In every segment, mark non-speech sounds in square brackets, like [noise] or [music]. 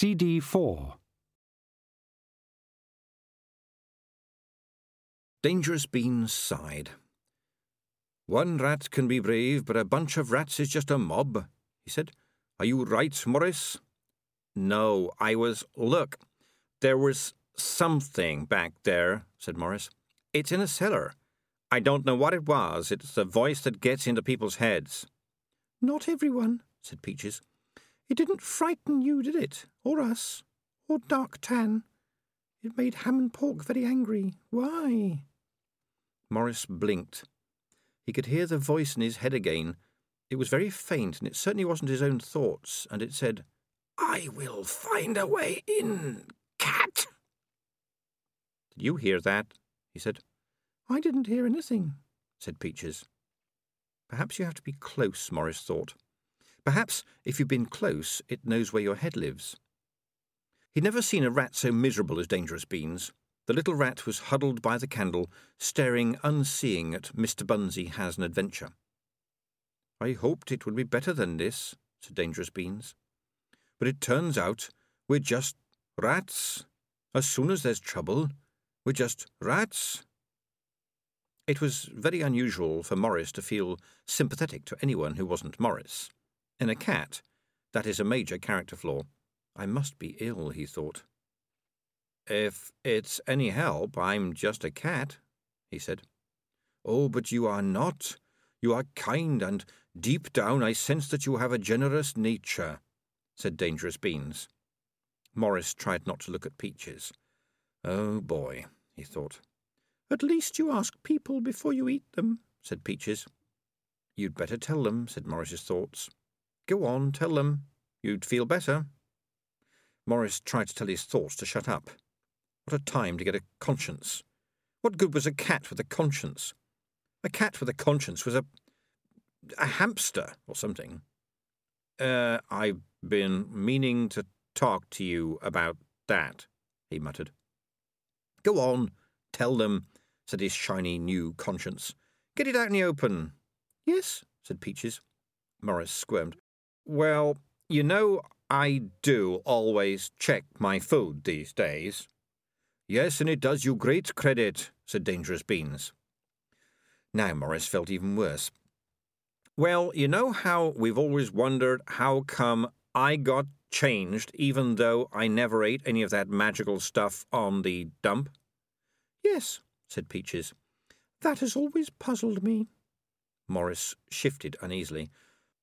CD 4. Dangerous Beans sighed. One rat can be brave, but a bunch of rats is just a mob, he said. Are you right, Maurice? No, I was. Look, there was something back there, said Maurice. It's in a cellar. I don't know what it was. It's the voice that gets into people's heads. Not everyone, said Peaches. It didn't frighten you, did it? Or us? Or Dark Tan? It made Ham and Pork very angry. Why? Maurice blinked. He could hear the voice in his head again. It was very faint, and it certainly wasn't his own thoughts, and it said, I will find a way in, cat. Did you hear that? he said. I didn't hear anything, said Peaches. Perhaps you have to be close, Maurice thought. Perhaps, if you've been close, it knows where your head lives. He'd never seen a rat so miserable as Dangerous Beans. The little rat was huddled by the candle, staring unseeing at Mr. Bunnsy has an adventure. I hoped it would be better than this, said Dangerous Beans. But it turns out we're just rats. As soon as there's trouble, we're just rats. It was very unusual for Maurice to feel sympathetic to anyone who wasn't Maurice. In a cat, that is a major character flaw. I must be ill, he thought. If it's any help, I'm just a cat, he said. Oh, but you are not. You are kind, and deep down I sense that you have a generous nature, said Dangerous Beans. Maurice tried not to look at Peaches. Oh, boy, he thought. At least you ask people before you eat them, said Peaches. You'd better tell them, said Maurice's thoughts. Go on, tell them. You'd feel better. Maurice tried to tell his thoughts to shut up. What a time to get a conscience. What good was a cat with a conscience? A cat with a conscience was a. a hamster or something. Uh, I've been meaning to talk to you about that, he muttered. Go on, tell them, said his shiny new conscience. Get it out in the open. Yes, said Peaches. Maurice squirmed. Well, you know, I do always check my food these days. Yes, and it does you great credit, said Dangerous Beans. Now Maurice felt even worse. Well, you know how we've always wondered how come I got changed even though I never ate any of that magical stuff on the dump? Yes, said Peaches. That has always puzzled me. Maurice shifted uneasily.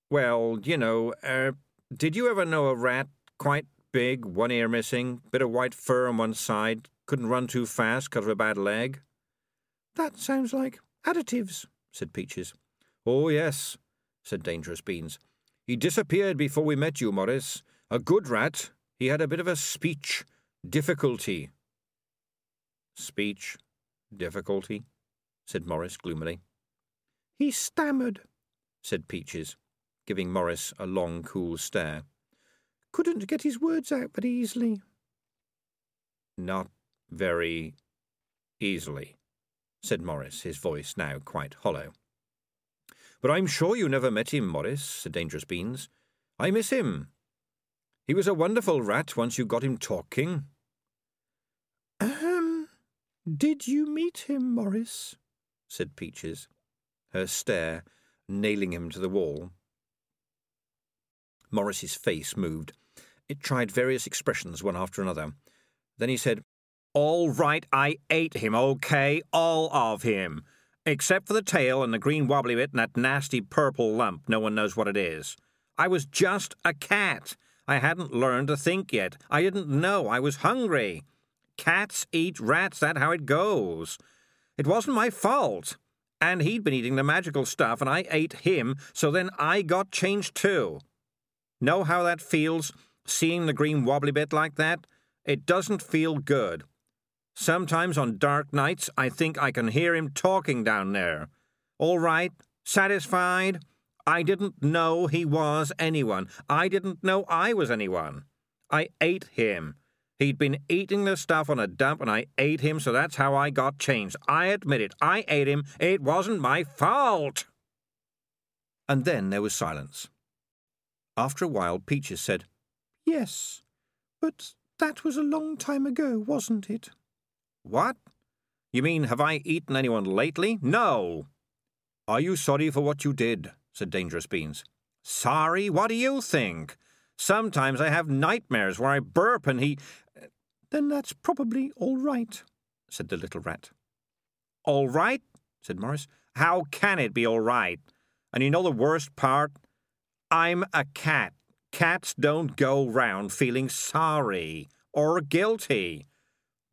Well, you know, er, did you ever know a rat quite big, one ear missing, bit of white fur on one side, couldn't run too fast because of a bad leg? That sounds like additives, said Peaches. Oh, yes, said Dangerous Beans. He disappeared before we met you, Maurice. A good rat. He had a bit of a speech difficulty. Speech difficulty, said Maurice gloomily. He stammered, said Peaches giving Maurice a long, cool stare. Couldn't get his words out very easily. Not very easily, said Maurice, his voice now quite hollow. But I'm sure you never met him, Maurice, said Dangerous Beans. I miss him. He was a wonderful rat once you got him talking. Um, did you meet him, Maurice? said Peaches, her stare nailing him to the wall. Maurice's face moved. It tried various expressions one after another. Then he said, All right, I ate him, okay? All of him. Except for the tail and the green wobbly bit and that nasty purple lump. No one knows what it is. I was just a cat. I hadn't learned to think yet. I didn't know I was hungry. Cats eat rats, that's how it goes. It wasn't my fault. And he'd been eating the magical stuff, and I ate him, so then I got changed too. Know how that feels, seeing the green wobbly bit like that? It doesn't feel good. Sometimes on dark nights, I think I can hear him talking down there. All right? Satisfied? I didn't know he was anyone. I didn't know I was anyone. I ate him. He'd been eating the stuff on a dump, and I ate him, so that's how I got changed. I admit it. I ate him. It wasn't my fault. And then there was silence. After a while, Peaches said, Yes, But that was a long time ago, wasn't it? What? You mean, have I eaten anyone lately? No. Are you sorry for what you did? said Dangerous Beans. Sorry? What do you think? Sometimes I have nightmares where I burp and he. Then that's probably all right, said the little rat. All right? said Maurice. How can it be all right? And you know the worst part? I'm a cat. Cats don't go round feeling sorry or guilty.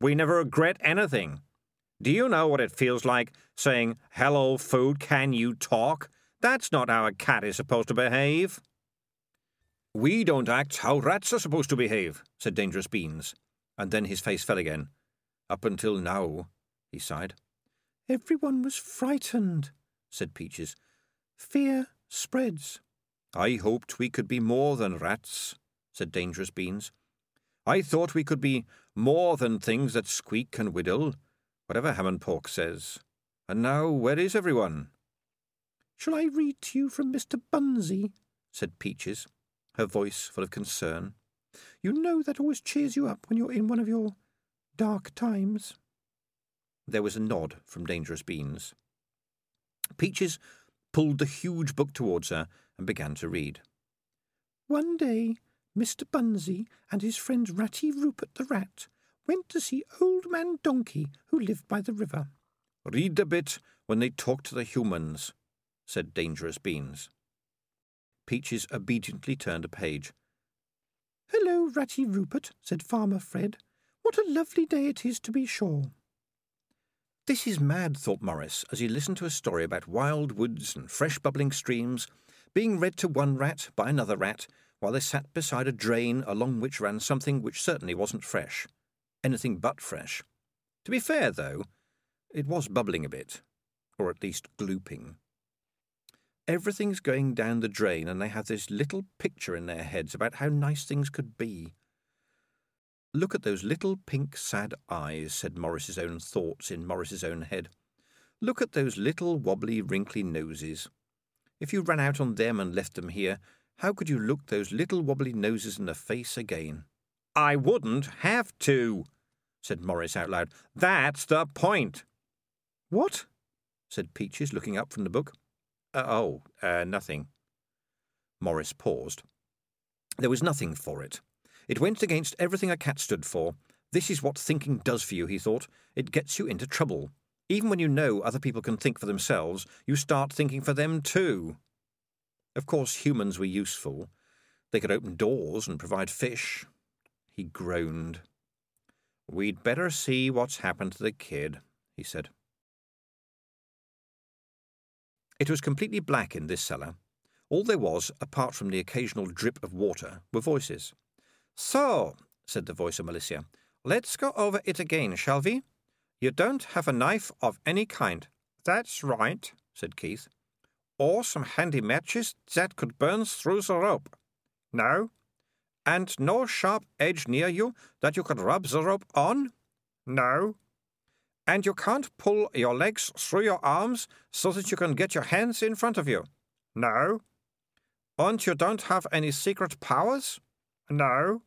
We never regret anything. Do you know what it feels like saying, Hello, food, can you talk? That's not how a cat is supposed to behave. We don't act how rats are supposed to behave, said Dangerous Beans. And then his face fell again. Up until now, he sighed. Everyone was frightened, said Peaches. Fear spreads. I hoped we could be more than rats, said Dangerous Beans. I thought we could be more than things that squeak and whittle, whatever Ham and Pork says. And now, where is everyone? Shall I read to you from Mr. Bunnsy? said Peaches, her voice full of concern. You know that always cheers you up when you're in one of your dark times. There was a nod from Dangerous Beans. Peaches pulled the huge book towards her and began to read. One day, Mr. Bunnsy and his friend Ratty Rupert the Rat went to see Old Man Donkey, who lived by the river. Read a bit when they talk to the humans, said Dangerous Beans. Peaches obediently turned a page. Hello, Ratty Rupert, said Farmer Fred. What a lovely day it is, to be sure. This is mad, thought Maurice, as he listened to a story about wild woods and fresh bubbling streams being read to one rat by another rat while they sat beside a drain along which ran something which certainly wasn't fresh. Anything but fresh. To be fair, though, it was bubbling a bit, or at least glooping. Everything's going down the drain, and they have this little picture in their heads about how nice things could be. Look at those little pink sad eyes, said Maurice's own thoughts in Maurice's own head. Look at those little wobbly, wrinkly noses. If you ran out on them and left them here, how could you look those little wobbly noses in the face again? I wouldn't have to, said Maurice out loud. That's the point. What? said Peaches, looking up from the book. Uh, oh, uh, nothing. Maurice paused. There was nothing for it. It went against everything a cat stood for. This is what thinking does for you, he thought. It gets you into trouble. Even when you know other people can think for themselves, you start thinking for them too. Of course, humans were useful. They could open doors and provide fish. He groaned. We'd better see what's happened to the kid, he said. It was completely black in this cellar. All there was, apart from the occasional drip of water, were voices. So, said the voice of Malicia, let's go over it again, shall we? You don't have a knife of any kind. That's right, said Keith. Or some handy matches that could burn through the rope. No. And no sharp edge near you that you could rub the rope on? No. And you can't pull your legs through your arms so that you can get your hands in front of you? No. And you don't have any secret powers? No.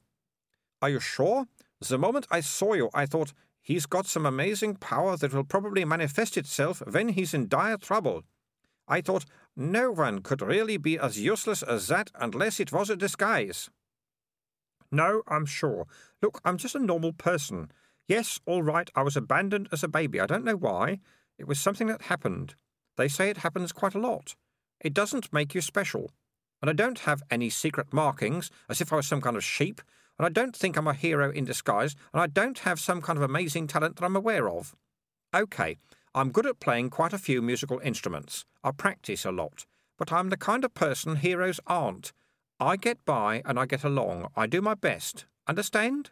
Are you sure? The moment I saw you, I thought, he's got some amazing power that will probably manifest itself when he's in dire trouble. I thought, no one could really be as useless as that unless it was a disguise. No, I'm sure. Look, I'm just a normal person. Yes, all right, I was abandoned as a baby. I don't know why. It was something that happened. They say it happens quite a lot. It doesn't make you special. And I don't have any secret markings, as if I was some kind of sheep, and I don't think I'm a hero in disguise, and I don't have some kind of amazing talent that I'm aware of. OK, I'm good at playing quite a few musical instruments. I practice a lot. But I'm the kind of person heroes aren't. I get by and I get along. I do my best. Understand?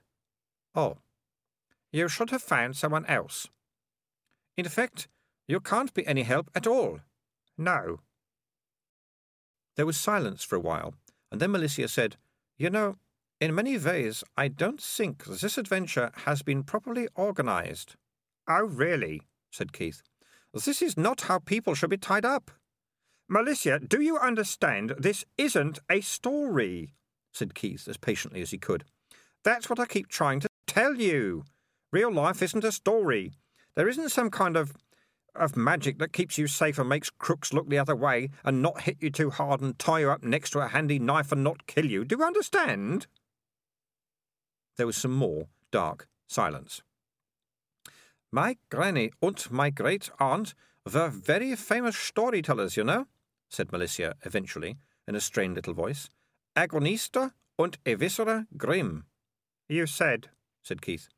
Oh. You should have found someone else. In fact, you can't be any help at all. No. There was silence for a while, and then Malicia said, You know, in many ways, I don't think this adventure has been properly organized. Oh, really? said Keith. This is not how people should be tied up. Malicia, do you understand? This isn't a story, said Keith as patiently as he could. That's what I keep trying to tell you. Real life isn't a story. There isn't some kind of of magic that keeps you safe and makes crooks look the other way and not hit you too hard and tie you up next to a handy knife and not kill you. Do you understand? There was some more dark silence. My granny and my great aunt were very famous storytellers, you know, said Malicia eventually, in a strained little voice. Agonista und Eviscera Grimm. You said, said Keith.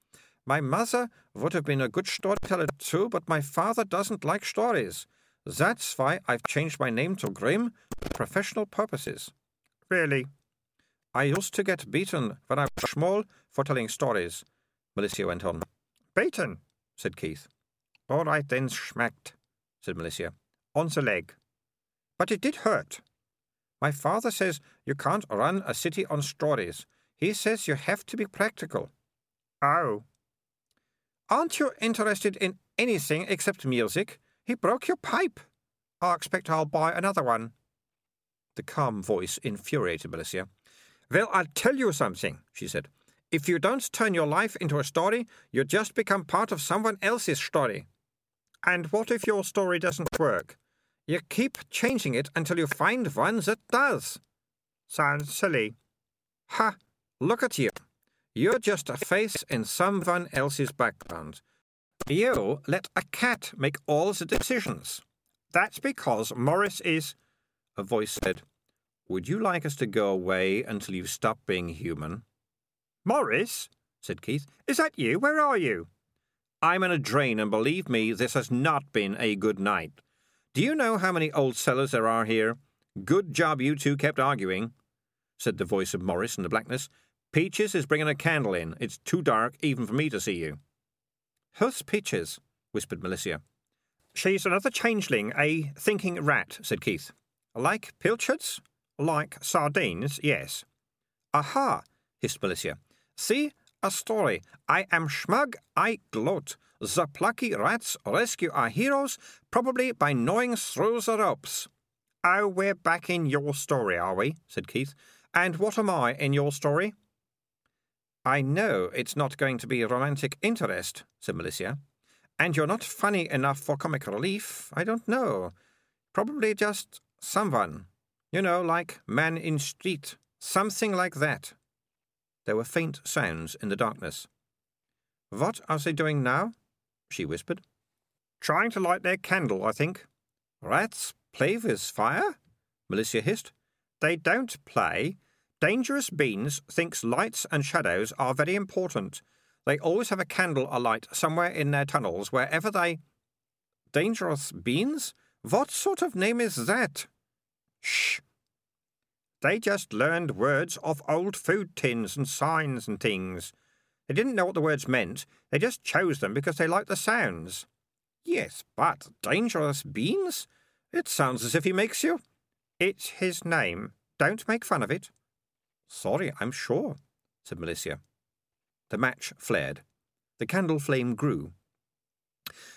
My mother would have been a good storyteller too, but my father doesn't like stories. That's why I've changed my name to Grimm for professional purposes. Really? I used to get beaten when I was small for telling stories, Malicia went on. Beaten? said Keith. All right then, schmacked, said Malicia. On the leg. But it did hurt. My father says you can't run a city on stories. He says you have to be practical. Oh. Aren't you interested in anything except music? He broke your pipe. I expect I'll buy another one. The calm voice infuriated Malicia. Well, I'll tell you something, she said. If you don't turn your life into a story, you just become part of someone else's story. And what if your story doesn't work? You keep changing it until you find one that does. Sounds silly. Ha! Look at you. You're just a face in someone else's background. You let a cat make all the decisions. That's because Maurice is. A voice said, Would you like us to go away until you stop being human? Maurice, said Keith, is that you? Where are you? I'm in a drain, and believe me, this has not been a good night. Do you know how many old sellers there are here? Good job you two kept arguing, said the voice of Maurice in the blackness. Peaches is bringing a candle in. It's too dark even for me to see you. Who's Peaches? whispered Malicia. She's another changeling, a thinking rat, said Keith. Like pilchards? Like sardines, yes. Aha, hissed Malicia. See? A story. I am Schmug, I gloat. The plucky rats rescue our heroes, probably by gnawing through the ropes. Oh, we're back in your story, are we? said Keith. And what am I in your story? I know it's not going to be romantic interest, said Malicia. And you're not funny enough for comic relief. I don't know. Probably just someone. You know, like man in street. Something like that. There were faint sounds in the darkness. What are they doing now? she whispered. Trying to light their candle, I think. Rats play with fire? Malicia hissed. They don't play. Dangerous Beans thinks lights and shadows are very important. They always have a candle alight somewhere in their tunnels, wherever they. Dangerous Beans? What sort of name is that? Shh, they just learned words off old food tins and signs and things. They didn't know what the words meant, they just chose them because they liked the sounds. Yes, but dangerous beans? It sounds as if he makes you. It's his name. Don't make fun of it. Sorry, I'm sure, said Malicia. The match flared. The candle flame grew.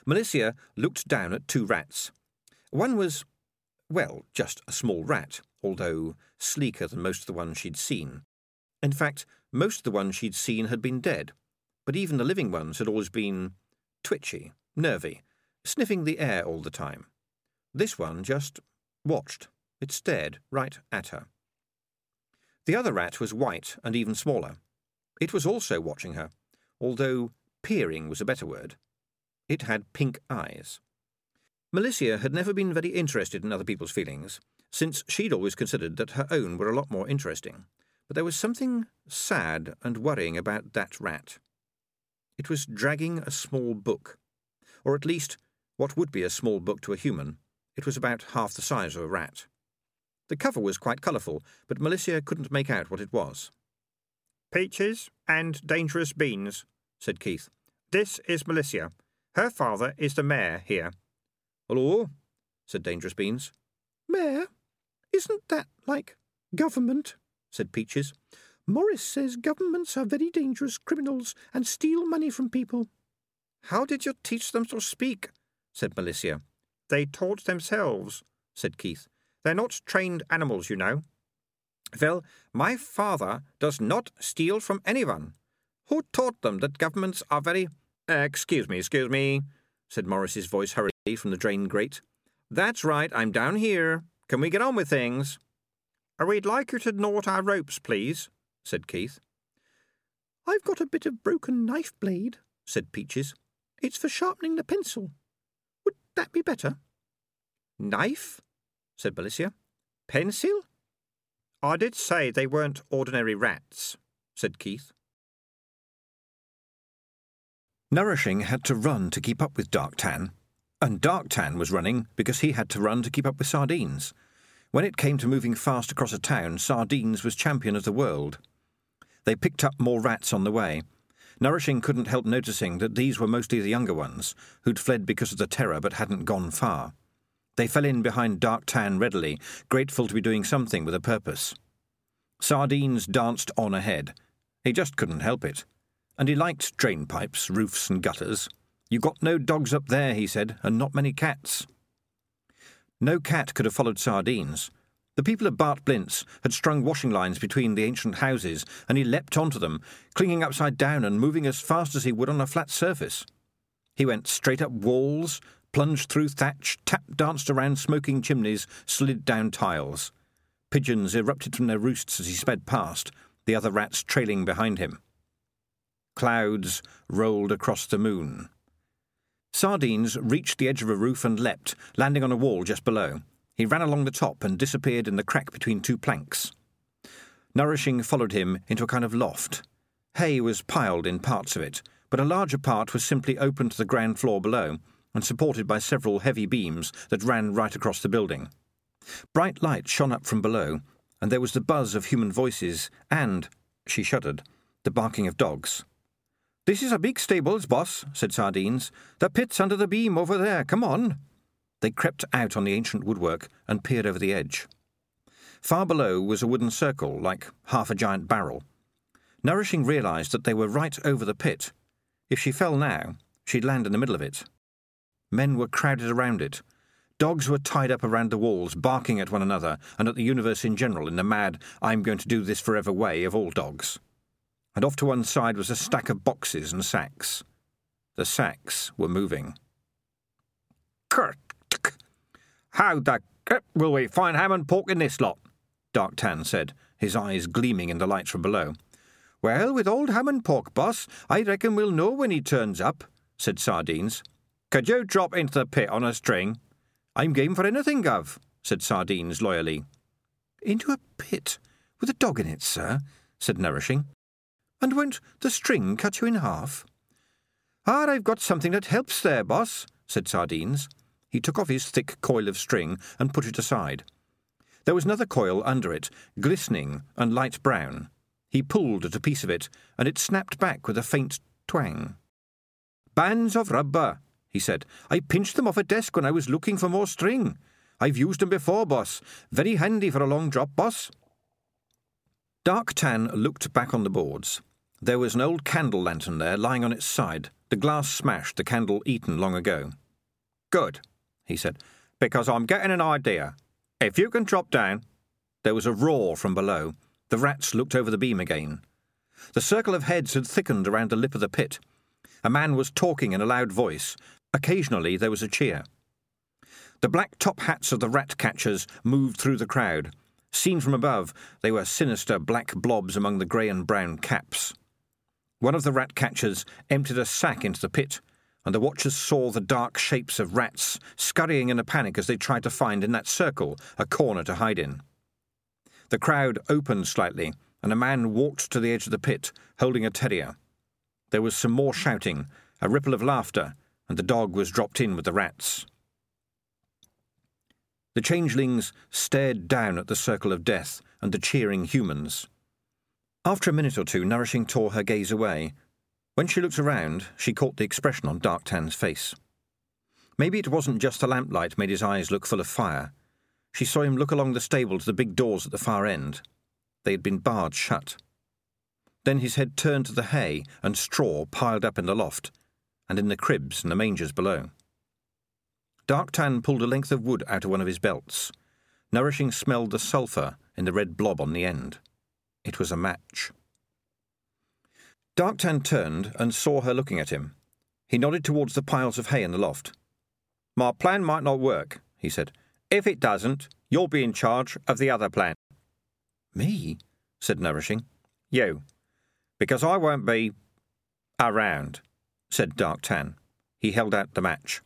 Malicia looked down at two rats. One was, well, just a small rat, although sleeker than most of the ones she'd seen. In fact, most of the ones she'd seen had been dead, but even the living ones had always been twitchy, nervy, sniffing the air all the time. This one just watched. It stared right at her. The other rat was white and even smaller. It was also watching her, although peering was a better word. It had pink eyes. Malicia had never been very interested in other people's feelings, since she'd always considered that her own were a lot more interesting. But there was something sad and worrying about that rat. It was dragging a small book, or at least what would be a small book to a human. It was about half the size of a rat. The cover was quite colourful, but Malicia couldn't make out what it was. Peaches and dangerous beans, said Keith. This is Malicia. Her father is the mayor here. Hello, said Dangerous Beans. Mayor? Isn't that like government? said Peaches. Maurice says governments are very dangerous criminals and steal money from people. How did you teach them to speak? said Malicia. They taught themselves, said Keith. They're not trained animals, you know. Well, my father does not steal from anyone. Who taught them that governments are very. Uh, excuse me, excuse me, said Maurice's voice hurriedly from the drain grate. That's right, I'm down here. Can we get on with things? We'd like you to knot our ropes, please, said Keith. I've got a bit of broken knife blade, said Peaches. It's for sharpening the pencil. Would that be better? Knife? Said Malicia. Pencil? I did say they weren't ordinary rats, said Keith. Nourishing had to run to keep up with Dark Tan, and Dark Tan was running because he had to run to keep up with Sardines. When it came to moving fast across a town, Sardines was champion of the world. They picked up more rats on the way. Nourishing couldn't help noticing that these were mostly the younger ones, who'd fled because of the terror but hadn't gone far. They fell in behind Dark Tan readily, grateful to be doing something with a purpose. Sardines danced on ahead. He just couldn't help it. And he liked drain pipes, roofs, and gutters. You got no dogs up there, he said, and not many cats. No cat could have followed sardines. The people of Bad Blintz had strung washing lines between the ancient houses, and he leapt onto them, clinging upside down and moving as fast as he would on a flat surface. He went straight up walls, plunged through thatch, tap danced around smoking chimneys, slid down tiles. Pigeons erupted from their roosts as he sped past, the other rats trailing behind him. Clouds rolled across the moon. Sardines reached the edge of a roof and leapt, landing on a wall just below. He ran along the top and disappeared in the crack between two planks. Nourishing followed him into a kind of loft. Hay was piled in parts of it, but a larger part was simply open to the ground floor below and supported by several heavy beams that ran right across the building. Bright light shone up from below, and there was the buzz of human voices and, she shuddered, the barking of dogs. This is a big stables, boss, said Sardines. The pit's under the beam over there. Come on. They crept out on the ancient woodwork and peered over the edge. Far below was a wooden circle, like half a giant barrel. Nourishing realized that they were right over the pit. If she fell now, she'd land in the middle of it. Men were crowded around it. Dogs were tied up around the walls, barking at one another and at the universe in general in the mad, I'm going to do this forever way of all dogs. And off to one side was a stack of boxes and sacks. The sacks were moving. Kurt, how the will we find ham and pork in this lot? Dark Tan said, his eyes gleaming in the light from below. Well, with old ham and pork, boss, I reckon we'll know when he turns up, said Sardines. Could you drop into the pit on a string? I'm game for anything, Gov, said Sardines loyally. Into a pit with a dog in it, sir, said Nourishing. And won't the string cut you in half? Ah, I've got something that helps there, boss, said Sardines. He took off his thick coil of string and put it aside. There was another coil under it, glistening and light brown. He pulled at a piece of it, and it snapped back with a faint twang. Bands of rubber, he said. I pinched them off a desk when I was looking for more string. I've used them before, boss. Very handy for a long drop, boss. Dark Tan looked back on the boards. There was an old candle lantern there lying on its side, the glass smashed, the candle eaten long ago. Good, he said, because I'm getting an idea. If you can drop down. There was a roar from below. The rats looked over the beam again. The circle of heads had thickened around the lip of the pit. A man was talking in a loud voice. Occasionally there was a cheer. The black top hats of the rat catchers moved through the crowd. Seen from above, they were sinister black blobs among the grey and brown caps. One of the rat catchers emptied a sack into the pit, and the watchers saw the dark shapes of rats scurrying in a panic as they tried to find in that circle a corner to hide in. The crowd opened slightly, and a man walked to the edge of the pit, holding a terrier. There was some more shouting, a ripple of laughter, and the dog was dropped in with the rats. The changelings stared down at the circle of death and the cheering humans. After a minute or two, Nourishing tore her gaze away. When she looked around, she caught the expression on Dark Tan's face. Maybe it wasn't just the lamplight made his eyes look full of fire. She saw him look along the stable to the big doors at the far end. They had been barred shut. Then his head turned to the hay and straw piled up in the loft, and in the cribs and the mangers below. Dark Tan pulled a length of wood out of one of his belts. Nourishing smelled the sulphur in the red blob on the end. It was a match. Darktan turned and saw her looking at him. He nodded towards the piles of hay in the loft. My plan might not work, he said. If it doesn't, you'll be in charge of the other plan. Me? said Nourishing. You. Because I won't be around, said Dark Tan. He held out the match.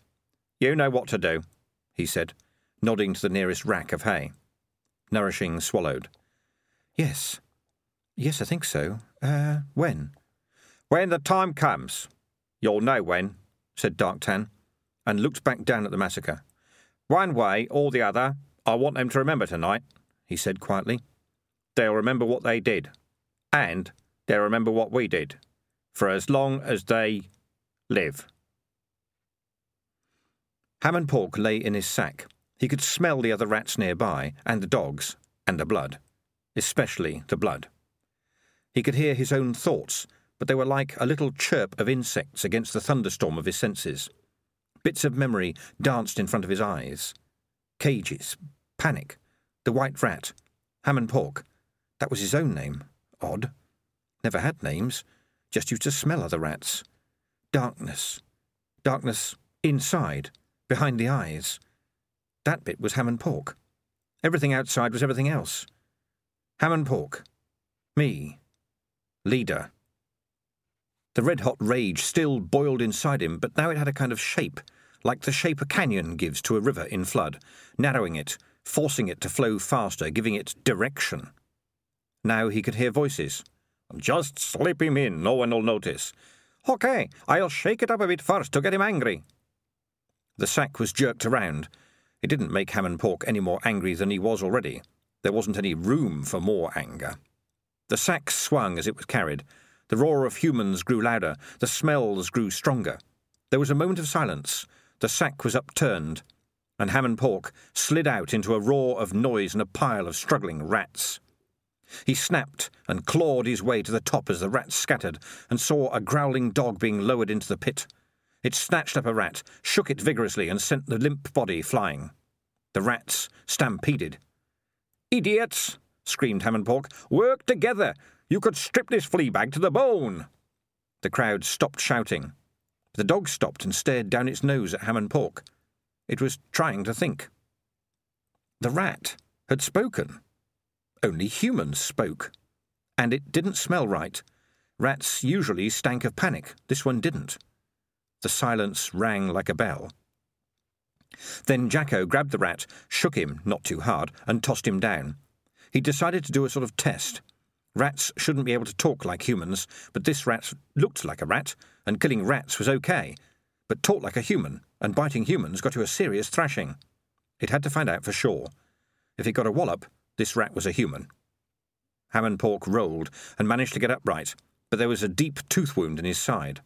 You know what to do, he said, nodding to the nearest rack of hay. Nourishing swallowed. Yes. Yes, I think so. Uh, when? When the time comes. You'll know when, said Dark Tan, and looked back down at the massacre. One way or the other, I want them to remember tonight, he said quietly. They'll remember what they did, and they'll remember what we did, for as long as they live. Ham and Pork lay in his sack. He could smell the other rats nearby, and the dogs, and the blood, especially the blood. He could hear his own thoughts, but they were like a little chirp of insects against the thunderstorm of his senses. Bits of memory danced in front of his eyes. Cages, panic, the white rat, ham and pork. That was his own name. Odd. Never had names, just used to smell other rats. Darkness. Darkness inside, behind the eyes. That bit was ham and pork. Everything outside was everything else. Ham and pork. Me. Leader. The red hot rage still boiled inside him, but now it had a kind of shape, like the shape a canyon gives to a river in flood, narrowing it, forcing it to flow faster, giving it direction. Now he could hear voices. Just slip him in, no one will notice. OK, I'll shake it up a bit first to get him angry. The sack was jerked around. It didn't make ham and pork any more angry than he was already. There wasn't any room for more anger. The sack swung as it was carried, the roar of humans grew louder, the smells grew stronger. There was a moment of silence. The sack was upturned, and ham and pork slid out into a roar of noise and a pile of struggling rats. He snapped and clawed his way to the top as the rats scattered, and saw a growling dog being lowered into the pit. It snatched up a rat, shook it vigorously, and sent the limp body flying. The rats stampeded. Idiots! screamed Ham and Pork. Work together! You could strip this flea bag to the bone. The crowd stopped shouting. The dog stopped and stared down its nose at ham and pork. It was trying to think. The rat had spoken. Only humans spoke. And it didn't smell right. Rats usually stank of panic. This one didn't. The silence rang like a bell. Then Jacko grabbed the rat, shook him, not too hard, and tossed him down. He decided to do a sort of test. Rats shouldn't be able to talk like humans, but this rat looked like a rat, and killing rats was okay. But talked like a human, and biting humans got you a serious thrashing. It had to find out for sure. If it got a wallop, this rat was a human. Ham and Pork rolled and managed to get upright, but there was a deep tooth wound in his side.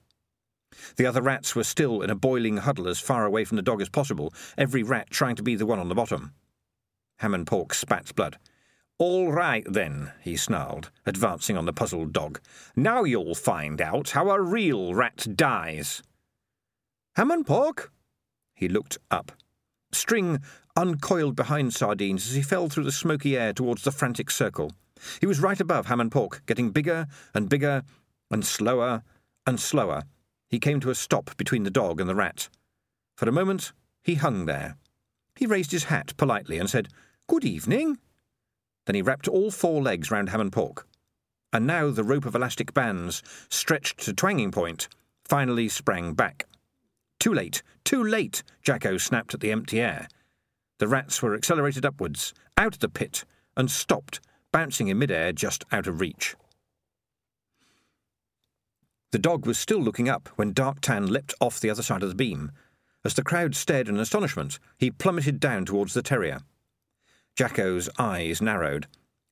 The other rats were still in a boiling huddle as far away from the dog as possible, every rat trying to be the one on the bottom. Ham and Pork spat blood. All right, then, he snarled, advancing on the puzzled dog. Now you'll find out how a real rat dies. Ham and pork? He looked up. String uncoiled behind Sardines as he fell through the smoky air towards the frantic circle. He was right above Ham and Pork, getting bigger and bigger and slower and slower. He came to a stop between the dog and the rat. For a moment, he hung there. He raised his hat politely and said, Good evening. Then he wrapped all four legs round ham and pork. And now the rope of elastic bands, stretched to twanging point, finally sprang back. Too late, too late, Jacko snapped at the empty air. The rats were accelerated upwards, out of the pit, and stopped, bouncing in midair just out of reach. The dog was still looking up when Dark Tan leapt off the other side of the beam. As the crowd stared in astonishment, he plummeted down towards the terrier. Jacko's eyes narrowed.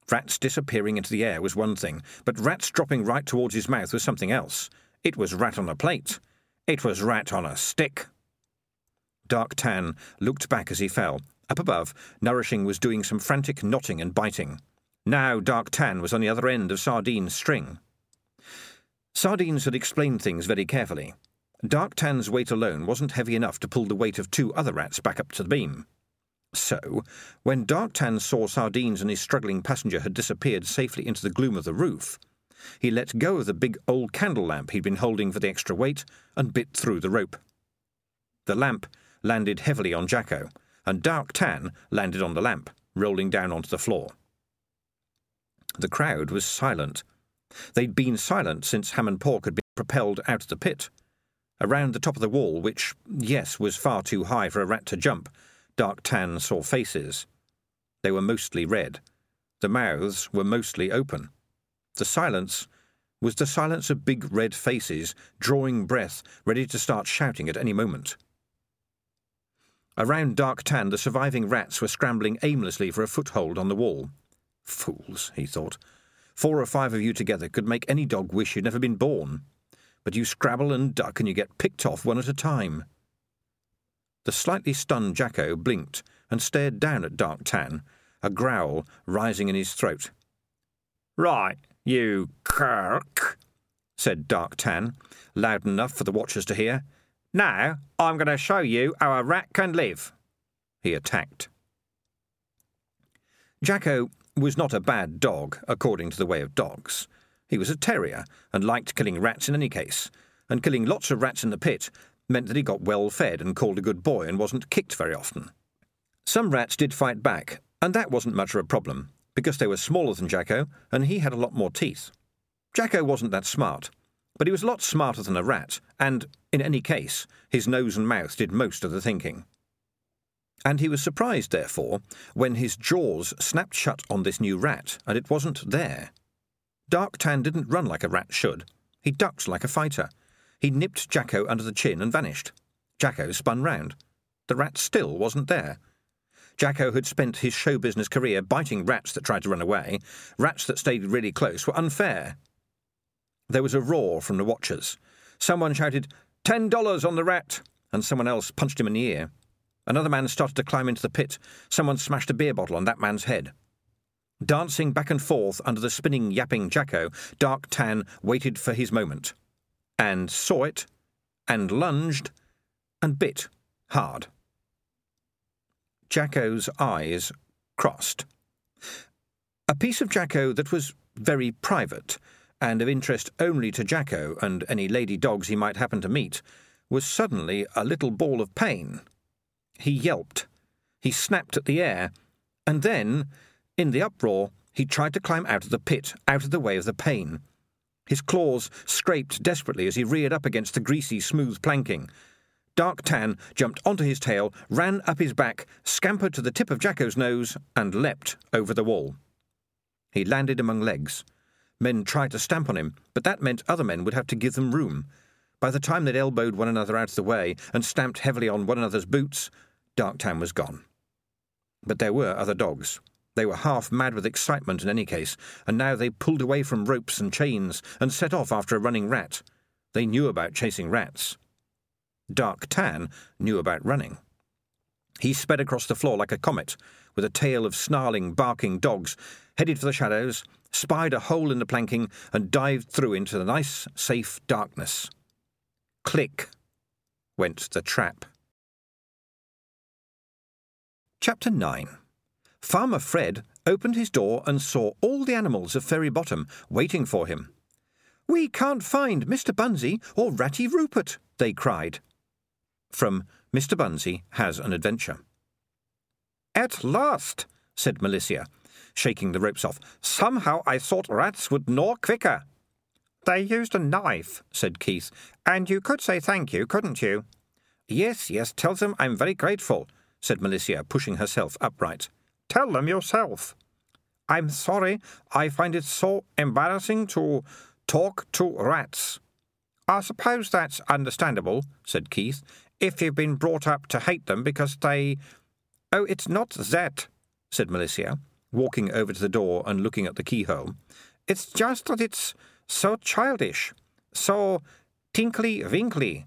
Rats disappearing into the air was one thing, but rats dropping right towards his mouth was something else. It was rat on a plate. It was rat on a stick. Dark Tan looked back as he fell. Up above, Nourishing was doing some frantic knotting and biting. Now Dark Tan was on the other end of Sardine's string. Sardines had explained things very carefully. Dark Tan's weight alone wasn't heavy enough to pull the weight of two other rats back up to the beam. So, when Dark Tan saw Sardines and his struggling passenger had disappeared safely into the gloom of the roof, He let go of the big old candle lamp he'd been holding for the extra weight and bit through the rope. The lamp landed heavily on Jacko, and Dark Tan landed on the lamp, rolling down onto the floor. The crowd was silent. They'd been silent since Ham and Pork had been propelled out of the pit. Around the top of the wall, which, yes, was far too high for a rat to jump, Dark Tan saw faces. They were mostly red. The mouths were mostly open. The silence was the silence of big red faces, drawing breath, ready to start shouting at any moment. Around Dark Tan, the surviving rats were scrambling aimlessly for a foothold on the wall. Fools, he thought. Four or five of you together could make any dog wish you'd never been born. But you scrabble and duck and you get picked off one at a time. The slightly stunned Jacko blinked and stared down at Dark Tan, a growl rising in his throat. Right, you Kirk, said Dark Tan, loud enough for the watchers to hear. Now I'm going to show you how a rat can live. He attacked. Jacko was not a bad dog, according to the way of dogs. He was a terrier and liked killing rats in any case, and killing lots of rats in the pit meant that he got well fed and called a good boy and wasn't kicked very often. Some rats did fight back, and that wasn't much of a problem, because they were smaller than Jacko and he had a lot more teeth. Jacko wasn't that smart, but he was a lot smarter than a rat, and, in any case, his nose and mouth did most of the thinking. And he was surprised, therefore, when his jaws snapped shut on this new rat, and it wasn't there. Dark Tan didn't run like a rat should. He ducked like a fighter. He nipped Jacko under the chin and vanished. Jacko spun round. The rat still wasn't there. Jacko had spent his show business career biting rats that tried to run away. Rats that stayed really close were unfair. There was a roar from the watchers. Someone shouted, Ten dollars on the rat! And someone else punched him in the ear. Another man started to climb into the pit. Someone smashed a beer bottle on that man's head. Dancing back and forth under the spinning, yapping Jacko, Dark Tan waited for his moment. And saw it, and lunged, and bit hard. Jacko's eyes crossed. A piece of Jacko that was very private and of interest only to Jacko and any lady dogs he might happen to meet, was suddenly a little ball of pain. He yelped. He snapped at the air. And then, in the uproar, he tried to climb out of the pit, out of the way of the pain. His claws scraped desperately as he reared up against the greasy, smooth planking. Dark Tan jumped onto his tail, ran up his back, scampered to the tip of Jacko's nose, and leapt over the wall. He landed among legs. Men tried to stamp on him, but that meant other men would have to give them room. By the time they'd elbowed one another out of the way and stamped heavily on one another's boots, Dark Tan was gone. But there were other dogs. They were half mad with excitement in any case, and now they pulled away from ropes and chains and set off after a running rat. They knew about chasing rats. Dark Tan knew about running. He sped across the floor like a comet, with a tail of snarling, barking dogs, headed for the shadows, spied a hole in the planking, and dived through into the nice, safe darkness. Click went the trap. Chapter 9 Farmer Fred opened his door and saw all the animals of Ferny Bottom waiting for him. We can't find Mr. Bunnsy or Ratty Rupert, they cried. From Mr. Bunnsy Has an Adventure. At last, said Malicia, shaking the ropes off. Somehow I thought rats would gnaw quicker. They used a knife, said Keith, and you could say thank you, couldn't you? Yes, yes, tell them I'm very grateful, said Malicia, pushing herself upright. Tell them yourself. I'm sorry, I find it so embarrassing to talk to rats. I suppose that's understandable, said Keith, if you've been brought up to hate them because they. Oh, it's not that, said Malicia, walking over to the door and looking at the keyhole. It's just that it's so childish, so tinkly winkly,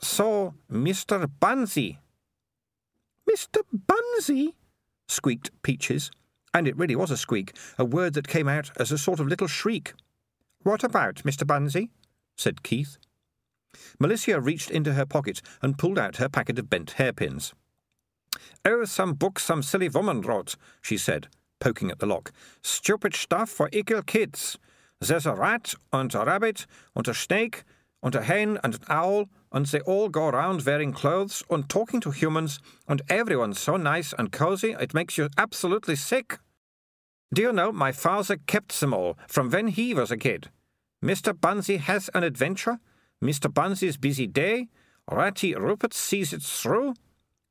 so Mr. Bunnsy. Mr. Bunnsy? squeaked Peaches, and it really was a squeak, a word that came out as a sort of little shriek. What about Mr. Bunnsy? said Keith. Malicia reached into her pocket and pulled out her packet of bent hairpins. Oh, some book some silly woman wrote, she said, poking at the lock. Stupid stuff for eagle kids. There's a rat and a rabbit and a snake and a hen and an owl, and they all go around wearing clothes and talking to humans, and everyone's so nice and cozy it makes you absolutely sick. Do you know, my father kept them all from when he was a kid. Mr. Bunnsy has an adventure, Mr. Bunnsy's busy day, Ratty Rupert sees it through.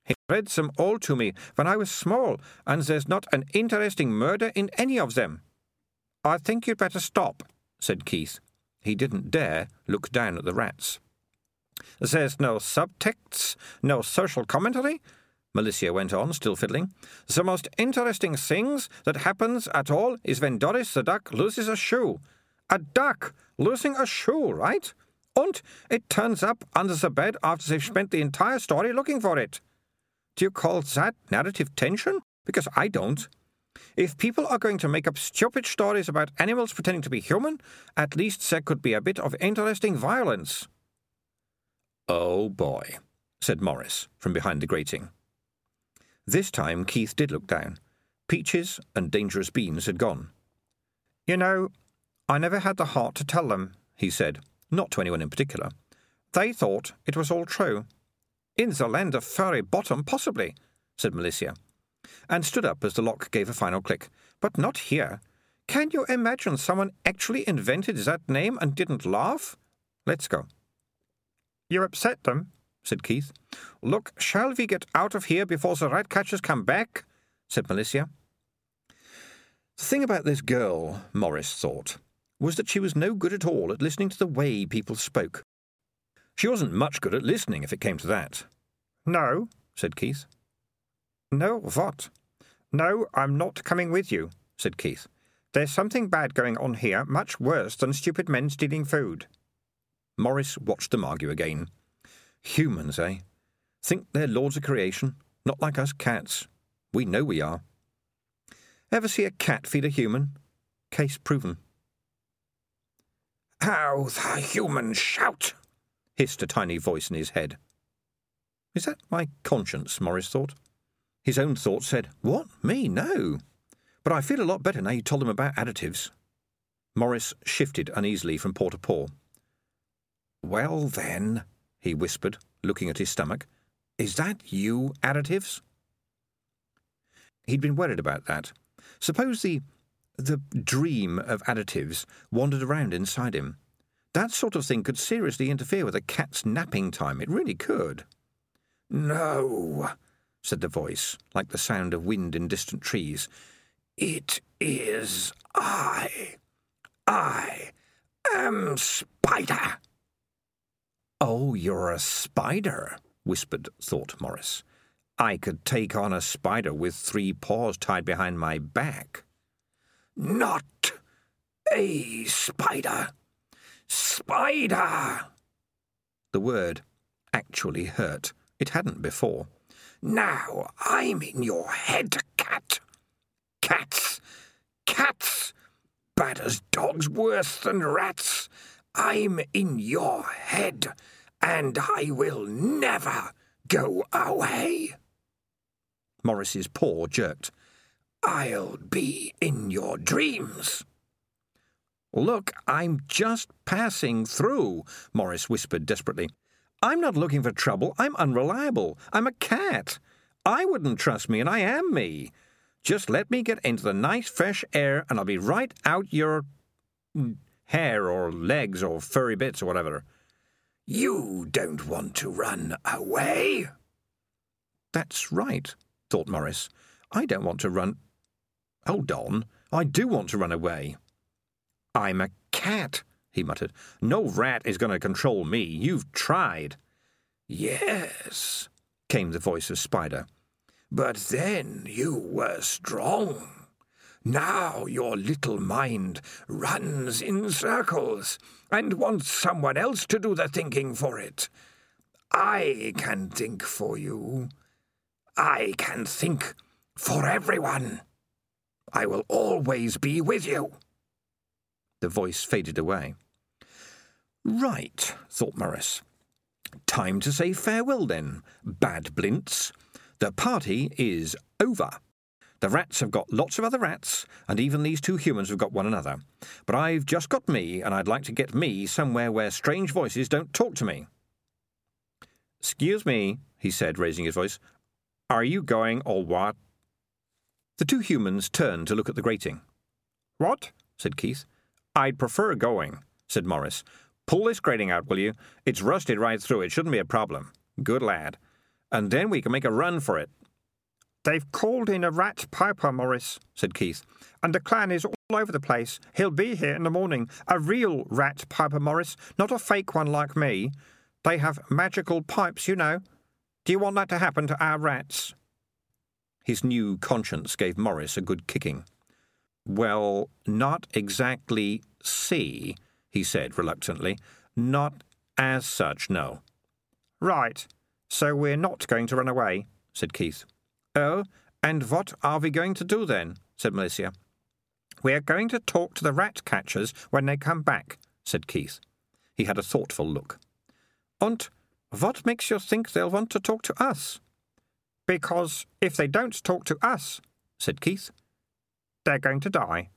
He read them all to me when I was small, and there's not an interesting murder in any of them. I think you'd better stop, said Keith. He didn't dare look down at the rats. There's no subtexts, no social commentary, Malicia went on, still fiddling. The most interesting things that happens at all is when Doris the duck loses a shoe. A duck losing a shoe, right? And it turns up under the bed after they've spent the entire story looking for it. Do you call that narrative tension? Because I don't. If people are going to make up stupid stories about animals pretending to be human, at least there could be a bit of interesting violence. Oh boy, said Maurice from behind the grating. This time Keith did look down. Peaches and Dangerous Beans had gone. You know, I never had the heart to tell them, he said, not to anyone in particular. They thought it was all true. In the land of Ferny Bottom, possibly, said Malicia, and stood up as the lock gave a final click. But not here. Can you imagine someone actually invented that name and didn't laugh? Let's go. You upset them, said Keith. Look, shall we get out of here before the rat catchers come back? said Malicia. The thing about this girl, Maurice thought, was that she was no good at all at listening to the way people spoke. She wasn't much good at listening, if it came to that. No, said Keith. No, what? No, I'm not coming with you, said Keith. There's something bad going on here, much worse than stupid men stealing food. Maurice watched them argue again. Humans, eh? Think they're lords of creation, not like us cats. We know we are. Ever see a cat feed a human? Case proven. How the humans shout! Hissed a tiny voice in his head. Is that my conscience? Maurice thought. His own thoughts said, What? Me? No. But I feel a lot better now you told him about additives. Maurice shifted uneasily from paw to paw. Well, then, he whispered, looking at his stomach. Is that you, additives? He'd been worried about that. Suppose the the dream of additives wandered around inside him. That sort of thing could seriously interfere with a cat's napping time. It really could. No, said the voice, like the sound of wind in distant trees. It is I. I am Spider. Oh, you're a spider, whispered thought Maurice. I could take on a spider with three paws tied behind my back. Not a spider. Spider! The word actually hurt. It hadn't before. Now I'm in your head, cat. Cats! Cats! Bad as dogs, worse than rats. I'm in your head, and I will never go away. Maurice's paw jerked. I'll be in your dreams. Look, I'm just passing through, Maurice whispered desperately. I'm not looking for trouble. I'm unreliable. I'm a cat. I wouldn't trust me, and I am me. Just let me get into the nice fresh air, and I'll be right out your hair or legs or furry bits or whatever. You don't want to run away? That's right, thought Maurice. I don't want to run. Hold on. I do want to run away. I'm a cat, he muttered. No rat is going to control me. You've tried. Yes, came the voice of Spider. But then you were strong. Now your little mind runs in circles and wants someone else to do the thinking for it. I can think for you. I can think for everyone. I will always be with you. The voice faded away. Right, thought Maurice. Time to say farewell then, Bad Blintz. The party is over. The rats have got lots of other rats, and even these two humans have got one another. But I've just got me, and I'd like to get me somewhere where strange voices don't talk to me. Excuse me, he said, raising his voice. Are you going or what? The two humans turned to look at the grating. What? said Keith. I'd prefer going, said Maurice. Pull this grating out, will you? It's rusted right through. It shouldn't be a problem. Good lad. And then we can make a run for it. They've called in a rat piper, Maurice, said Keith. And the clan is all over the place. He'll be here in the morning. A real rat piper, Maurice, not a fake one like me. They have magical pipes, you know. Do you want that to happen to our rats? His new conscience gave Maurice a good kicking. Well, not exactly see, he said reluctantly. Not as such, no. Right. So we're not going to run away, said Keith. Oh, and what are we going to do then? said Malicia. We're going to talk to the rat catchers when they come back, said Keith. He had a thoughtful look. And what makes you think they'll want to talk to us? Because if they don't talk to us, said Keith, they're going to die.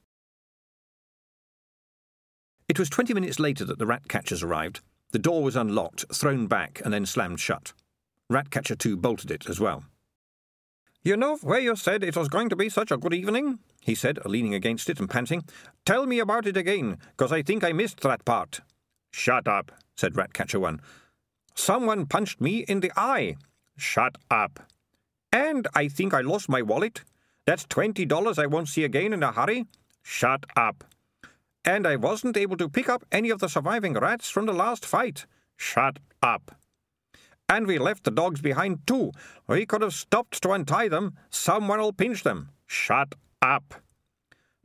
It was twenty minutes later that the rat catchers arrived. The door was unlocked, thrown back, and then slammed shut. Ratcatcher 2 bolted it as well. You know where you said it was going to be such a good evening? he said, leaning against it and panting. Tell me about it again, because I think I missed that part. Shut up, said Ratcatcher 1. Someone punched me in the eye. Shut up. And I think I lost my wallet. That's twenty dollars I won't see again in a hurry. Shut up. And I wasn't able to pick up any of the surviving rats from the last fight. Shut up. And we left the dogs behind too. We could have stopped to untie them. Someone'll pinch them. Shut up.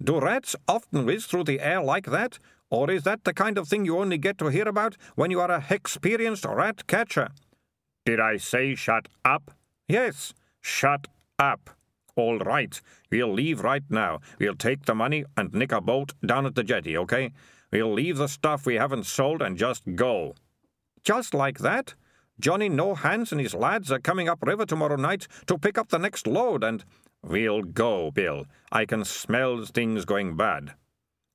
Do rats often whiz through the air like that? Or is that the kind of thing you only get to hear about when you are a experienced rat catcher? Did I say shut up? Yes, shut up. All right, we'll leave right now. We'll take the money and nick a boat down at the jetty, okay? We'll leave the stuff we haven't sold and just go. Just like that? Johnny No Hands and his lads are coming up river tomorrow night to pick up the next load, and we'll go, Bill. I can smell things going bad.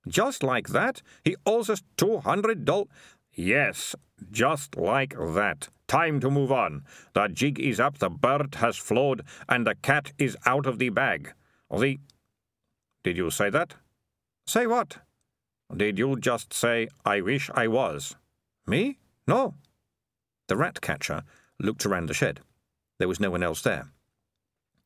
Just like that? He owes us two hundred dollars. Yes, just like that. Time to move on. The jig is up, the bird has flowed, and the cat is out of the bag. The. Did you say that? Say what? Did you just say, I wish I was? Me? No. The rat catcher looked around the shed. There was no one else there.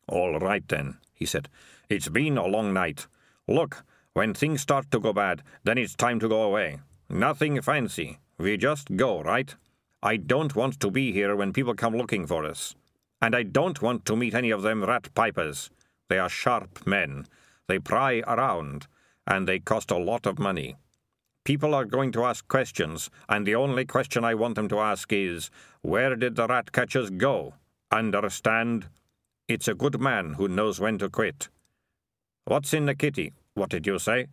All right, then, he said. It's been a long night. Look, when things start to go bad, then it's time to go away. Nothing fancy. We just go, right? I don't want to be here when people come looking for us. And I don't want to meet any of them rat pipers. They are sharp men. They pry around, and they cost a lot of money. People are going to ask questions, and the only question I want them to ask is where did the rat catchers go? Understand? It's a good man who knows when to quit. What's in the kitty? What did you say?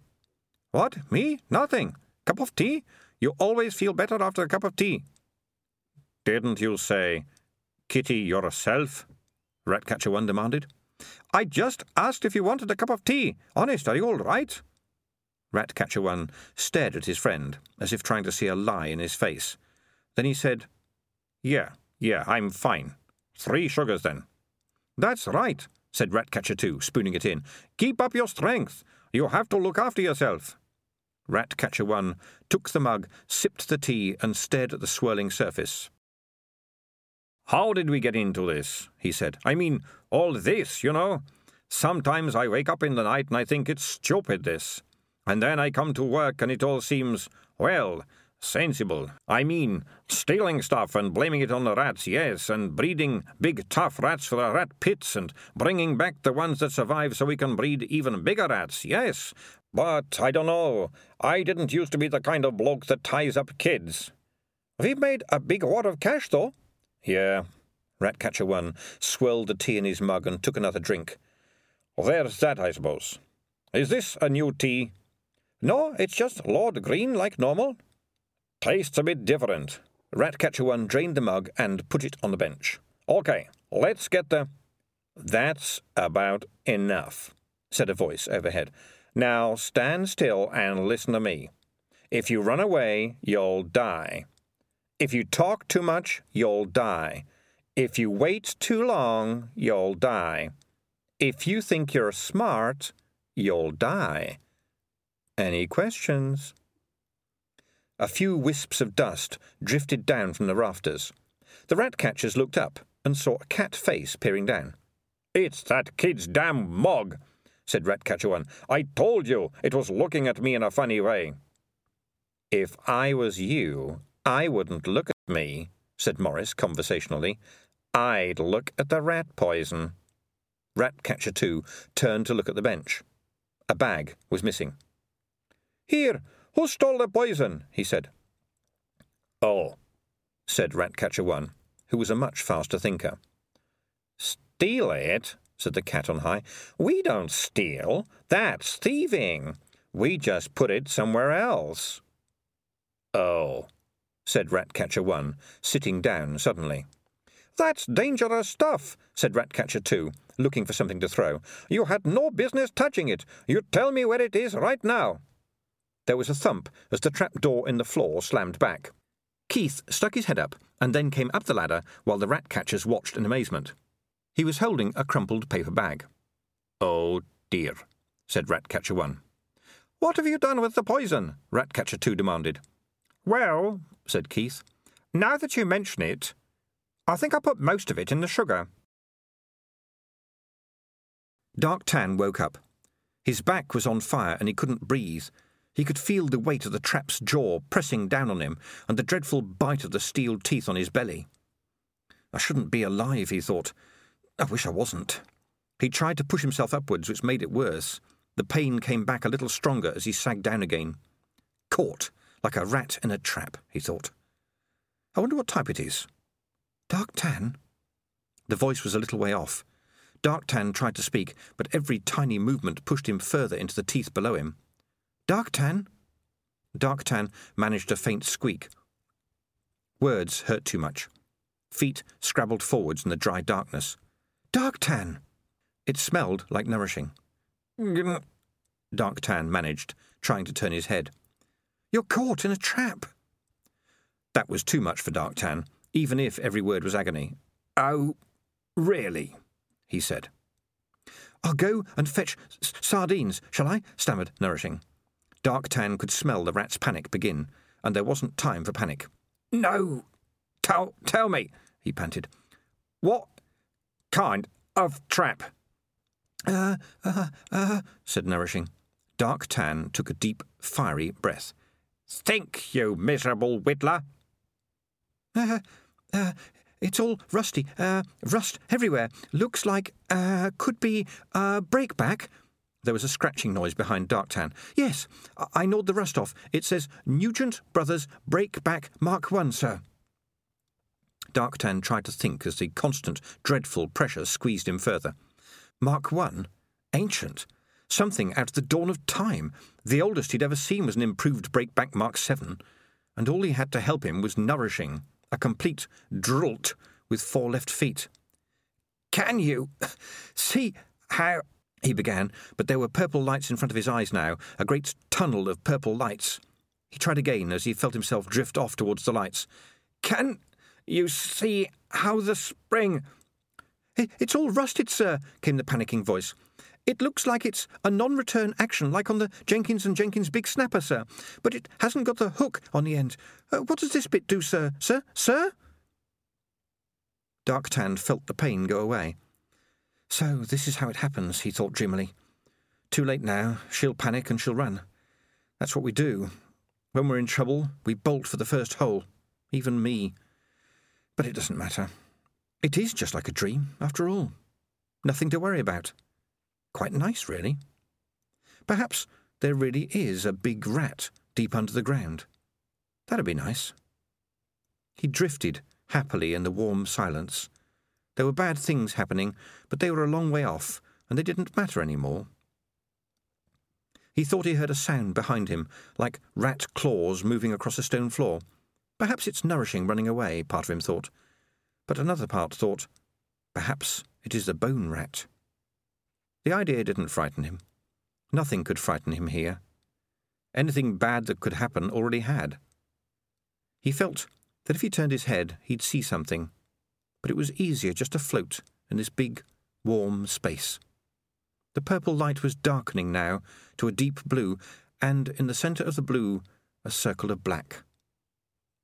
What? Me? Nothing. Cup of tea? You always feel better after a cup of tea. Didn't you say kitty yourself? Ratcatcher 1 demanded. I just asked if you wanted a cup of tea. Honest, are you all right? Ratcatcher 1 stared at his friend, as if trying to see a lie in his face. Then he said, Yeah, yeah, I'm fine. Three sugars, then. That's right, said Ratcatcher 2, spooning it in. Keep up your strength. You have to look after yourself. Ratcatcher 1 took the mug, sipped the tea, and stared at the swirling surface. How did we get into this? he said. I mean, all this, you know. Sometimes I wake up in the night and I think it's stupid, this. And then I come to work and it all seems, well, sensible. I mean, stealing stuff and blaming it on the rats, yes, and breeding big tough rats for the rat pits and bringing back the ones that survive so we can breed even bigger rats, yes. But I don't know. I didn't used to be the kind of bloke that ties up kids. We've made a big wad of cash, though. Yeah. Ratcatcher 1 swirled the tea in his mug and took another drink. There's that, I suppose. Is this a new tea? No, it's just Lord Green like normal. Tastes a bit different. Ratcatcher 1 drained the mug and put it on the bench. OK, let's get the. That's about enough, said a voice overhead. Now stand still and listen to me. If you run away, you'll die. If you talk too much, you'll die. If you wait too long, you'll die. If you think you're smart, you'll die. Any questions? A few wisps of dust drifted down from the rafters. The rat catchers looked up and saw a cat face peering down. It's that kid's damn mug, said Ratcatcher One. I told you it was looking at me in a funny way. If I was you, I wouldn't look at me, said Maurice conversationally. I'd look at the rat poison. Ratcatcher 2 turned to look at the bench. A bag was missing. Here, who stole the poison? he said. Oh, said Ratcatcher 1, who was a much faster thinker. Steal it? Said the cat on high. We don't steal. That's thieving. We just put it somewhere else. Oh, said Ratcatcher 1, sitting down suddenly. That's dangerous stuff, said Ratcatcher 2, looking for something to throw. You had no business touching it. You tell me where it is right now. There was a thump as the trap door in the floor slammed back. Keith stuck his head up and then came up the ladder while the rat catchers watched in amazement. He was holding a crumpled paper bag. Oh dear, said Ratcatcher 1. What have you done with the poison? Ratcatcher 2 demanded. Well, said Keith, now that you mention it, I think I put most of it in the sugar. Dark Tan woke up. His back was on fire and he couldn't breathe. He could feel the weight of the trap's jaw pressing down on him and the dreadful bite of the steel teeth on his belly. I shouldn't be alive, he thought. I wish I wasn't. He tried to push himself upwards, which made it worse. The pain came back a little stronger as he sagged down again. Caught, like a rat in a trap, he thought. I wonder what type it is. Dark tan? The voice was a little way off. Dark tan tried to speak, but every tiny movement pushed him further into the teeth below him. Dark tan? Dark tan managed a faint squeak. Words hurt too much. Feet scrabbled forwards in the dry darkness. Dark tan. It smelled like nourishing. Mm, Dark tan managed, trying to turn his head. You're caught in a trap. That was too much for Dark Tan, even if every word was agony. Oh, really? he said. I'll go and fetch s- sardines, shall I? stammered Nourishing. Dark Tan could smell the rat's panic begin, and there wasn't time for panic. No, tell, tell me, he panted. What kind of trap? Uh, uh, uh, said Nourishing. Dark Tan took a deep, fiery breath. Think, you miserable whittler. Uh, uh, it's all rusty. Uh, rust everywhere. Looks like, uh, could be, uh, breakback. There was a scratching noise behind Darktan. Yes, I, I gnawed the rust off. It says Nugent Brothers Breakback Mark One, sir. Darktan tried to think as the constant, dreadful pressure squeezed him further. Mark One? Ancient? Something out of the dawn of time. The oldest he'd ever seen was an improved breakback Mark Seven, and all he had to help him was nourishing, a complete drult with four left feet. Can you [laughs] see how? [sniffs] he began, but there were purple lights in front of his eyes now, a great tunnel of purple lights. He tried again as he felt himself drift off towards the lights. Can you see how the spring. It's all rusted, sir, came the panicking voice. It looks like it's a non return action, like on the Jenkins and Jenkins Big Snapper, sir. But it hasn't got the hook on the end. Uh, what does this bit do, sir? Sir? Sir? Darktan felt the pain go away. So this is how it happens, he thought dreamily. Too late now. She'll panic and she'll run. That's what we do. When we're in trouble, we bolt for the first hole. Even me. But it doesn't matter. It is just like a dream, after all. Nothing to worry about. Quite nice, really. Perhaps there really is a big rat deep under the ground. That'd be nice. He drifted happily in the warm silence. There were bad things happening, but they were a long way off, and they didn't matter any more. He thought he heard a sound behind him, like rat claws moving across a stone floor. Perhaps it's nourishing running away, part of him thought. But another part thought, perhaps It is the bone rat. The idea didn't frighten him. Nothing could frighten him here. Anything bad that could happen already had. He felt that if he turned his head, he'd see something, but it was easier just to float in this big, warm space. The purple light was darkening now to a deep blue, and in the centre of the blue, a circle of black.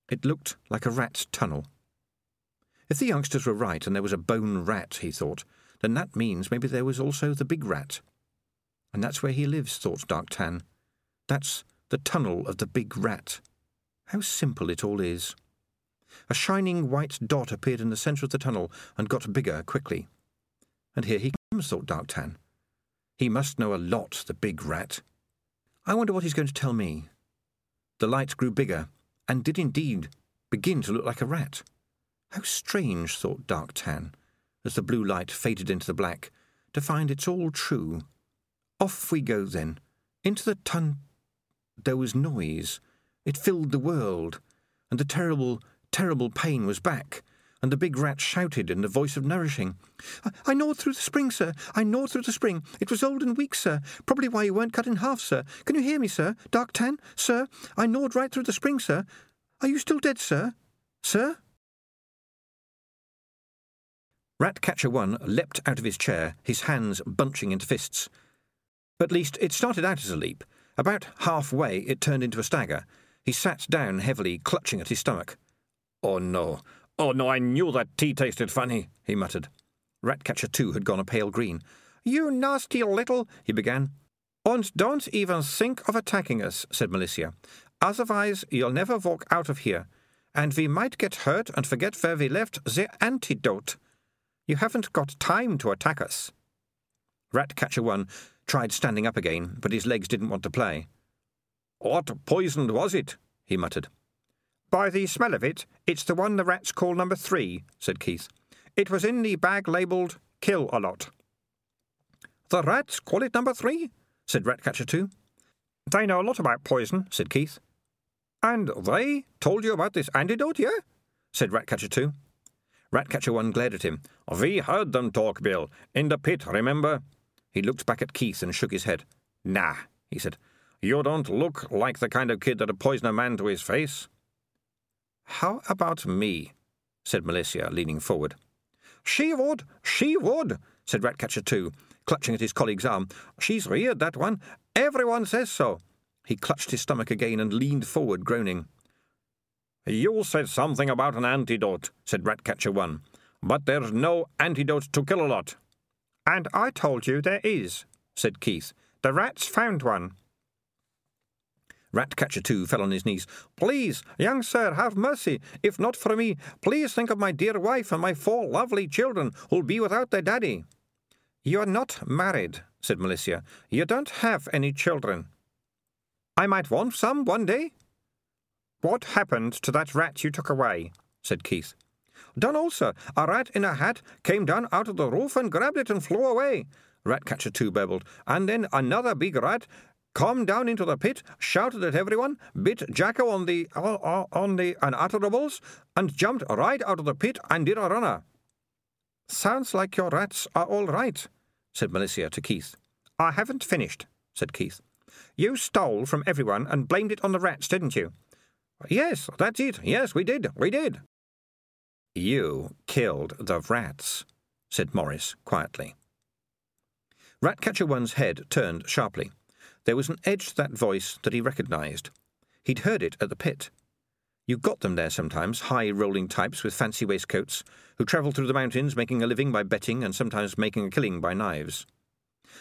It looked like a rat's tunnel. If the youngsters were right and there was a bone rat, he thought, then that means maybe there was also the big rat. And that's where he lives, thought Dark Tan. That's the tunnel of the big rat. How simple it all is. A shining white dot appeared in the centre of the tunnel and got bigger quickly. And here he comes, thought Dark Tan. He must know a lot, the big rat. I wonder what he's going to tell me. The light grew bigger, and did indeed begin to look like a rat. How strange, thought Dark Tan, as the blue light faded into the black, to find it's all true. Off we go then, into the tun. There was noise. It filled the world, and the terrible, terrible pain was back, and the big rat shouted in the voice of nourishing. I, I gnawed through the spring, sir. I gnawed through the spring. It was old and weak, sir. Probably why you weren't cut in half, sir. Can you hear me, sir? Dark Tan? Sir? I gnawed right through the spring, sir. Are you still dead, sir? Sir? Ratcatcher 1 leapt out of his chair, his hands bunching into fists. At least, it started out as a leap. About halfway, it turned into a stagger. He sat down heavily, clutching at his stomach. Oh no, oh no, I knew that tea tasted funny, he muttered. Ratcatcher 2 had gone a pale green. You nasty little, he began. And don't even think of attacking us, said Malicia. Otherwise, you'll never walk out of here, and we might get hurt and forget where we left the antidote. You haven't got time to attack us. Ratcatcher 1 tried standing up again, but his legs didn't want to play. What poison was it? he muttered. By the smell of it, it's the one the rats call number three, said Keith. It was in the bag labelled Kill a Lot. The rats call it number three, said Ratcatcher 2. They know a lot about poison, said Keith. And they told you about this antidote, yeah? said Ratcatcher 2. Ratcatcher 1 glared at him. We heard them talk, Bill. In the pit, remember? He looked back at Keith and shook his head. Nah, he said. You don't look like the kind of kid that'd poison a man to his face. How about me? said Malicia, leaning forward. She would, she would, said Ratcatcher 2, clutching at his colleague's arm. She's reared that one. Everyone says so. He clutched his stomach again and leaned forward, groaning. You said something about an antidote, said Ratcatcher 1. But there's no antidote to kill a lot. And I told you there is, said Keith. The rats found one. Ratcatcher 2 fell on his knees. Please, young sir, have mercy. If not for me, please think of my dear wife and my four lovely children who'll be without their daddy. You're not married, said Malicia. You don't have any children. I might want some one day, what happened to that rat you took away? said Keith. Dunno, sir. A rat in a hat came down out of the roof and grabbed it and flew away, Ratcatcher 2 babbled. And then another big rat come down into the pit, shouted at everyone, bit Jacko on the on the unutterable, and jumped right out of the pit and did a runner. Sounds like your rats are all right, said Malicia to Keith. I haven't finished, said Keith. You stole from everyone and blamed it on the rats, didn't you? Yes, that's it. Yes, we did. We did. You killed the rats, said Maurice quietly. Ratcatcher One's head turned sharply. There was an edge to that voice that he recognized. He'd heard it at the pit. You got them there sometimes, high rolling types with fancy waistcoats, who travelled through the mountains making a living by betting and sometimes making a killing by knives.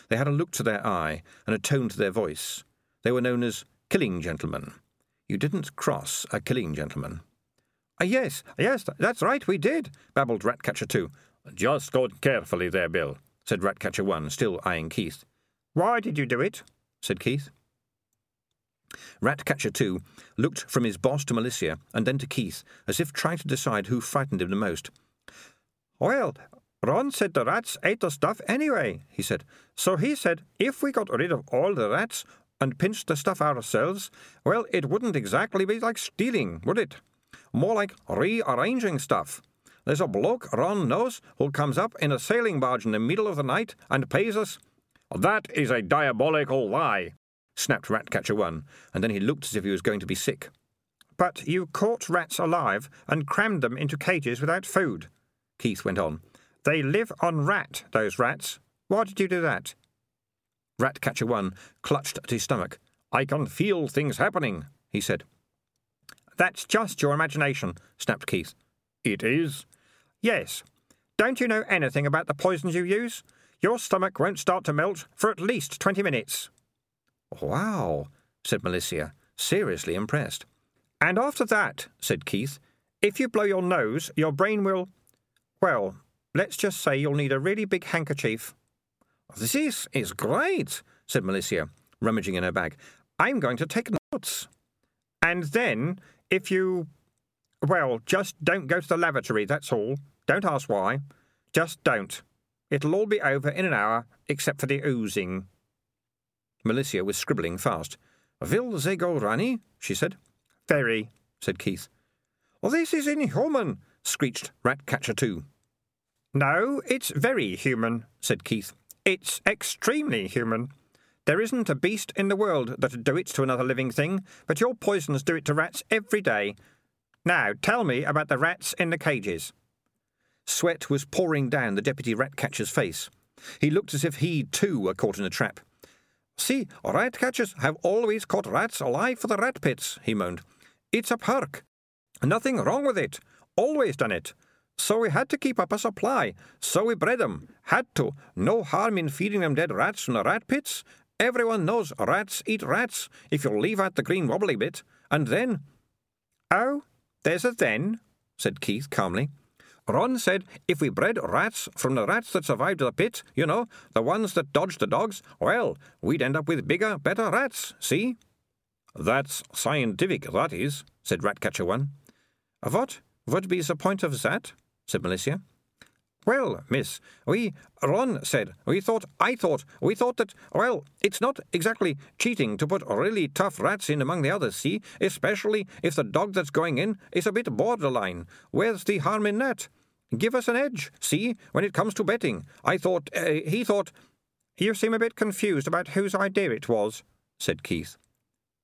They had a look to their eye and a tone to their voice. They were known as killing gentlemen. You didn't cross a killing gentleman. Uh, yes, yes, that's right, we did, babbled Ratcatcher 2. Just go carefully there, Bill, said Ratcatcher 1, still eyeing Keith. Why did you do it? Said Keith. Ratcatcher 2 looked from his boss to Malicia and then to Keith, as if trying to decide who frightened him the most. Well, Ron said the rats ate the stuff anyway, he said. So he said if we got rid of all the rats, and pinched the stuff ourselves, well, it wouldn't exactly be like stealing, would it? More like rearranging stuff. there's a bloke, Ron knows, who comes up in a sailing barge in the middle of the night and pays us. That is a diabolical lie, snapped Ratcatcher 1, and then he looked as if he was going to be sick. But you caught rats alive and crammed them into cages without food, Keith went on. They live on rat, those rats. Why did you do that? Ratcatcher 1 clutched at his stomach. I can feel things happening, he said. That's just your imagination, snapped Keith. It is? Yes. Don't you know anything about the poisons you use? Your stomach won't start to melt for at least twenty minutes. Wow, said Malicia, seriously impressed. And after that, said Keith, if you blow your nose, your brain will. Well, let's just say you'll need a really big handkerchief. This is great, said Malicia, rummaging in her bag. I'm going to take notes. And then, if you. Well, just don't go to the lavatory, that's all. Don't ask why. Just don't. It'll all be over in an hour, except for the oozing. Malicia was scribbling fast. Will they go, Ranny? she said. Very, said Keith. This is inhuman, screeched Ratcatcher 2. No, it's very human, said Keith. It's extremely human. There isn't a beast in the world that'd do it to another living thing, but your poisons do it to rats every day. Now, tell me about the rats in the cages. Sweat was pouring down the deputy rat catcher's face. He looked as if he, too, were caught in a trap. See, rat catchers have always caught rats alive for the rat pits, he moaned. It's a perk. Nothing wrong with it. Always done it. So we had to keep up a supply. So we bred them. Had to. No harm in feeding them dead rats from the rat pits. Everyone knows rats eat rats if you leave out the green wobbly bit. And then. Oh, there's a then, said Keith calmly. Ron said if we bred rats from the rats that survived the pit, you know, the ones that dodged the dogs, well, we'd end up with bigger, better rats, see? That's scientific, that is, said Ratcatcher One. What would be the point of that? said Malicia. Well, miss, we, Ron said, we thought, I thought, we thought that, well, it's not exactly cheating to put really tough rats in among the others, see? Especially if the dog that's going in is a bit borderline. Where's the harm in that? Give us an edge, see, when it comes to betting. I thought, uh, he thought. You seem a bit confused about whose idea it was, said Keith.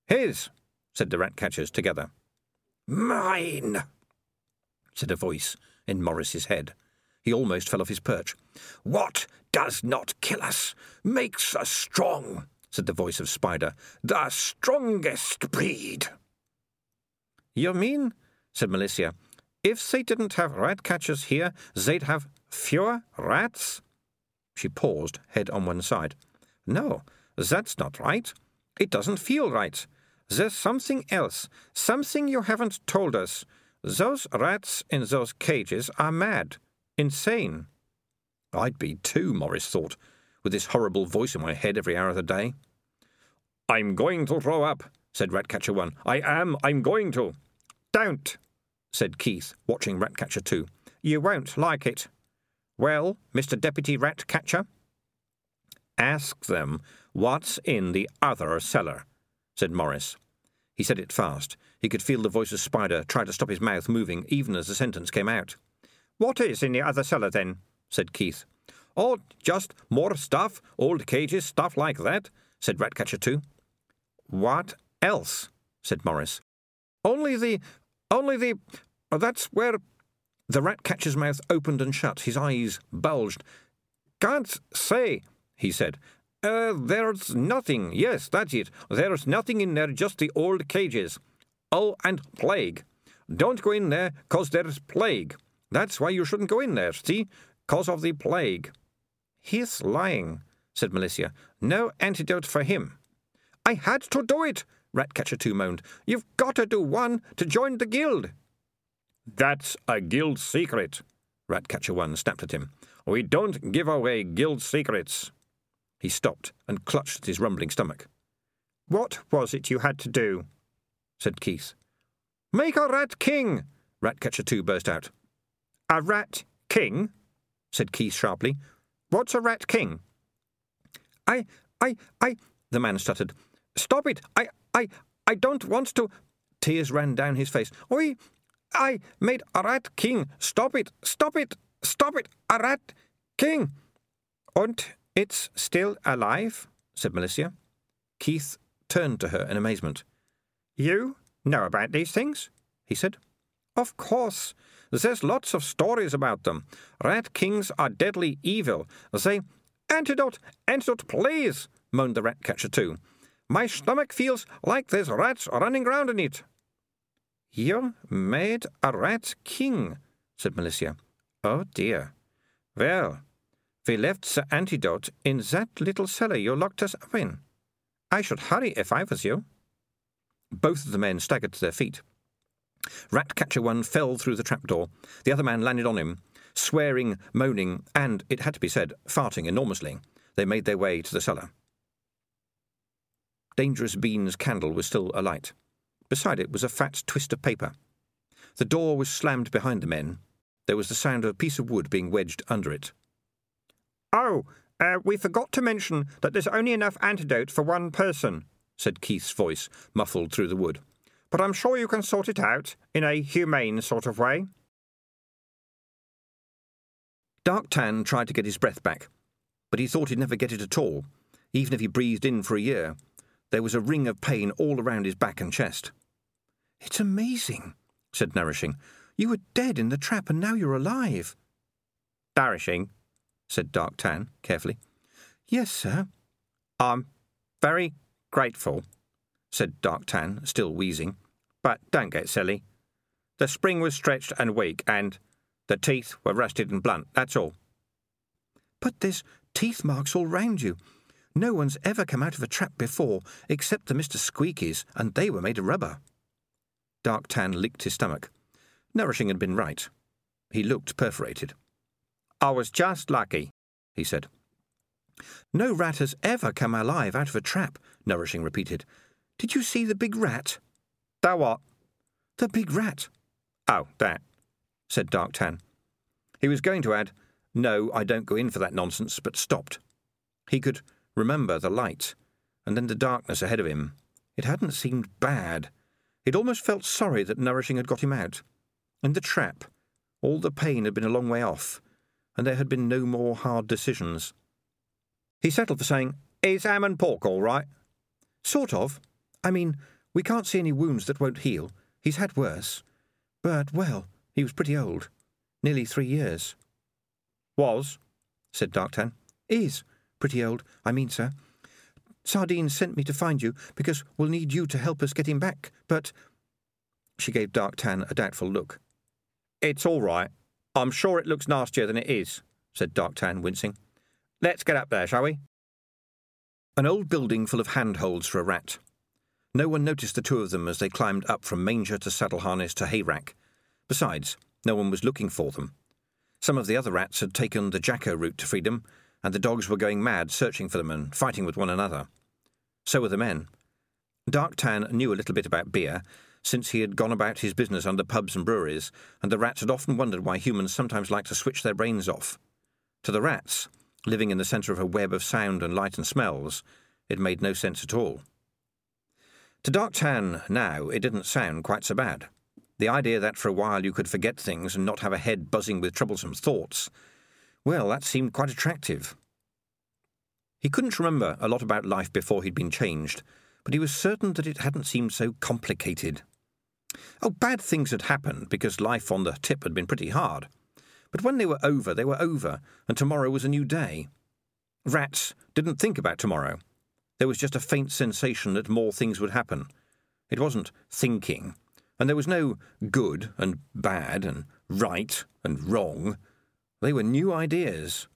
His, said the rat catchers together. Mine, said a voice in Maurice's head. He almost fell off his perch. What does not kill us makes us strong, said the voice of Spider. The strongest breed. You mean, said Malicia, if they didn't have rat catchers here, they'd have fewer rats? She paused, head on one side. No, that's not right. It doesn't feel right. There's something else, something you haven't told us. Those rats in those cages are mad. Insane. I'd be too, Maurice thought, with this horrible voice in my head every hour of the day. I'm going to throw up, said Ratcatcher 1. I am, I'm going to. Don't, said Keith, watching Ratcatcher 2. You won't like it. Well, Mr. Deputy Ratcatcher? Ask them what's in the other cellar, said Maurice. He said it fast. He could feel the voice of Spider try to stop his mouth moving even as the sentence came out. What is in the other cellar, then? said Keith. Oh, just more stuff, old cages, stuff like that, said Ratcatcher 2. What else? said Maurice. Only the. only the. Oh, That's where. The Ratcatcher's mouth opened and shut, his eyes bulged. Can't say, he said. Uh, there's nothing. Yes, that's it. There's nothing in there, just the old cages. Oh, and plague. Don't go in there, 'cause there's plague. That's why you shouldn't go in there, see? Cause of the plague. He's lying, said Malicia. No antidote for him. I had to do it, Ratcatcher 2 moaned. You've got to do one to join the guild. That's a guild secret, Ratcatcher 1 snapped at him. We don't give away guild secrets. He stopped and clutched at his rumbling stomach. What was it you had to do? said Keith. Make a rat king, Ratcatcher 2 burst out. A rat king? said Keith sharply. What's a rat king? I, I, I, the man stuttered. Stop it! I, I, I don't want to. Tears ran down his face. I, I made a rat king. Stop it, stop it, stop it, a rat king. And it's still alive, said Malicia. Keith turned to her in amazement. You know about these things? he said. Of course. There's lots of stories about them. Rat kings are deadly evil. They. Antidote! Antidote, please! moaned the rat catcher, too. My stomach feels like there's rats running round in it. You made a rat king, said Malicia. Oh dear. Well, we left the antidote in that little cellar you locked us up in. I should hurry if I was you. Both of the men staggered to their feet. Ratcatcher one fell through the trapdoor. The other man landed on him. Swearing, moaning, and, it had to be said, farting enormously, they made their way to the cellar. Dangerous Bean's candle was still alight. Beside it was a fat twist of paper. The door was slammed behind the men. There was the sound of a piece of wood being wedged under it. Oh, uh, we forgot to mention that there's only enough antidote for one person, said Keith's voice, muffled through the wood. But I'm sure you can sort it out in a humane sort of way. Dark Tan tried to get his breath back, but he thought he'd never get it at all, even if he breathed in for a year. There was a ring of pain all around his back and chest. It's amazing, said Nourishing. You were dead in the trap and now you're alive. Nourishing, said Dark Tan carefully. Yes, sir. I'm very grateful, said Dark Tan, still wheezing. But don't get silly. The spring was stretched and weak, and the teeth were rusted and blunt, that's all. But there's teeth marks all round you. No one's ever come out of a trap before, except the Mr. Squeakies, and they were made of rubber. Dark Tan licked his stomach. Nourishing had been right. He looked perforated. I was just lucky, he said. No rat has ever come alive out of a trap, Nourishing repeated. Did you see the big rat? The what? The big rat. Oh, that, said Dark Tan. He was going to add, No, I don't go in for that nonsense, but stopped. He could remember the light, and then the darkness ahead of him. It hadn't seemed bad. He'd almost felt sorry that Nourishing had got him out. And the trap. All the pain had been a long way off, and there had been no more hard decisions. He settled for saying, Is Hamnpork all right? Sort of. I mean, we can't see any wounds that won't heal. He's had worse. But, well, he was pretty old. Nearly three years. Was, said Dark Tan. Is pretty old, I mean, sir. Sardine sent me to find you because we'll need you to help us get him back, but. She gave Dark Tan a doubtful look. It's all right. I'm sure it looks nastier than it is, said Dark Tan, wincing. Let's get up there, shall we? An old building full of handholds for a rat. No one noticed the two of them as they climbed up from manger to saddle harness to hay rack. Besides, no one was looking for them. Some of the other rats had taken the Jacko route to freedom, and the dogs were going mad searching for them and fighting with one another. So were the men. Dark Tan knew a little bit about beer, since he had gone about his business under pubs and breweries, and the rats had often wondered why humans sometimes like to switch their brains off. To the rats, living in the centre of a web of sound and light and smells, it made no sense at all. To Dark Tan now, it didn't sound quite so bad. The idea that for a while you could forget things and not have a head buzzing with troublesome thoughts well, that seemed quite attractive. He couldn't remember a lot about life before he'd been changed, but he was certain that it hadn't seemed so complicated. Oh, bad things had happened because life on the tip had been pretty hard. But when they were over, they were over, and tomorrow was a new day. Rats didn't think about tomorrow. There was just a faint sensation that more things would happen. It wasn't thinking, and there was no good and bad and right and wrong. They were new ideas.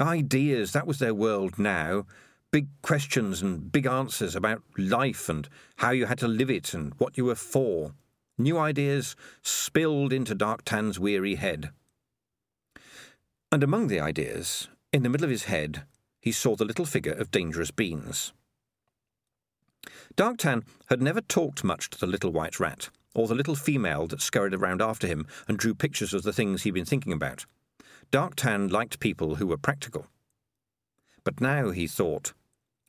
Ideas, that was their world now. Big questions and big answers about life and how you had to live it and what you were for. New ideas spilled into Dark Tan's weary head. And among the ideas, in the middle of his head, he saw the little figure of Dangerous Beans. Darktan had never talked much to the little white rat, or the little female that scurried around after him and drew pictures of the things he'd been thinking about. Darktan liked people who were practical. But now he thought,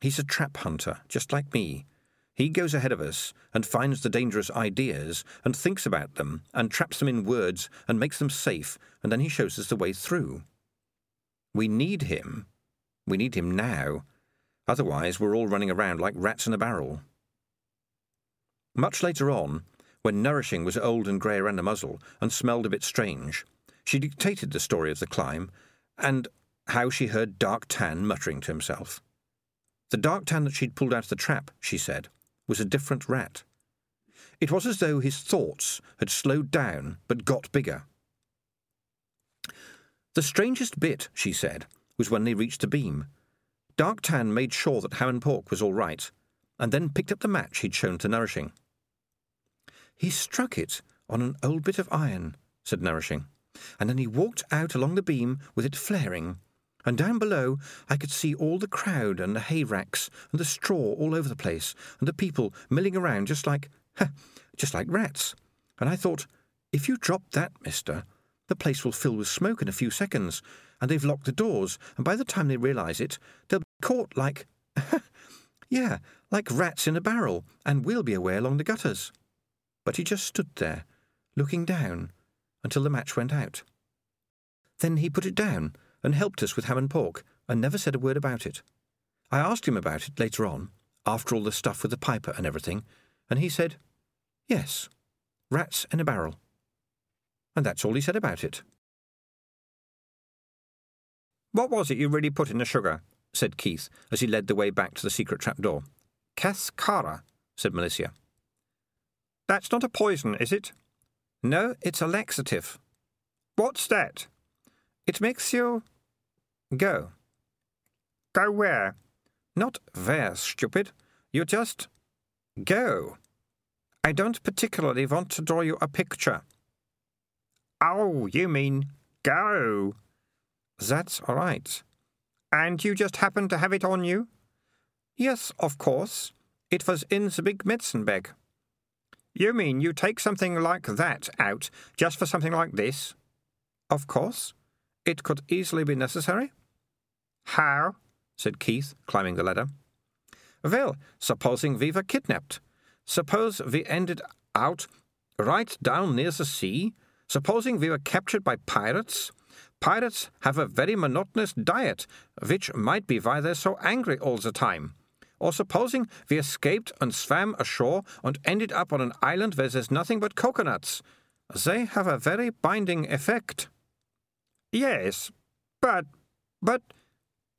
he's a trap hunter, just like me. He goes ahead of us and finds the dangerous ideas and thinks about them and traps them in words and makes them safe, and then he shows us the way through. We need him. We need him now. Otherwise, we're all running around like rats in a barrel. Much later on, when Nourishing was old and grey around the muzzle and smelled a bit strange, she dictated the story of the climb and how she heard Dark Tan muttering to himself. The Dark Tan that she'd pulled out of the trap, she said, was a different rat. It was as though his thoughts had slowed down but got bigger. The strangest bit, she said, was when they reached the beam. Dark Tan made sure that Hamnpork was all right, and then picked up the match he'd shown to Nourishing. He struck it on an old bit of iron, said Nourishing, and then he walked out along the beam with it flaring. And down below I could see all the crowd and the hay racks and the straw all over the place, and the people milling around just like, [laughs] just like rats. And I thought, if you drop that, mister, the place will fill with smoke in a few seconds, and they've locked the doors, and by the time they realise it, they'll be caught like, [laughs] yeah, like rats in a barrel, and we'll be away along the gutters but he just stood there, looking down, until the match went out. Then he put it down and helped us with Hamnpork, and never said a word about it. I asked him about it later on, after all the stuff with the piper and everything, and he said, Yes, rats in a barrel. And that's all he said about it. What was it you really put in the sugar? said Keith as he led the way back to the secret trap door. Cascara, said Malicia. That's not a poison, is it? No, it's a laxative. What's that? It makes you go. Go where? Not where, stupid. You just go. I don't particularly want to draw you a picture. Oh, you mean go. That's all right. And you just happened to have it on you? Yes, of course. It was in the big medicine bag. You mean you take something like that out just for something like this? Of course. It could easily be necessary. How? said Keith, climbing the ladder. Well, supposing we were kidnapped. Suppose we ended out right down near the sea. Supposing we were captured by pirates. Pirates have a very monotonous diet, which might be why they're so angry all the time. Or supposing we escaped and swam ashore and ended up on an island where there's nothing but coconuts. They have a very binding effect. Yes, but. but.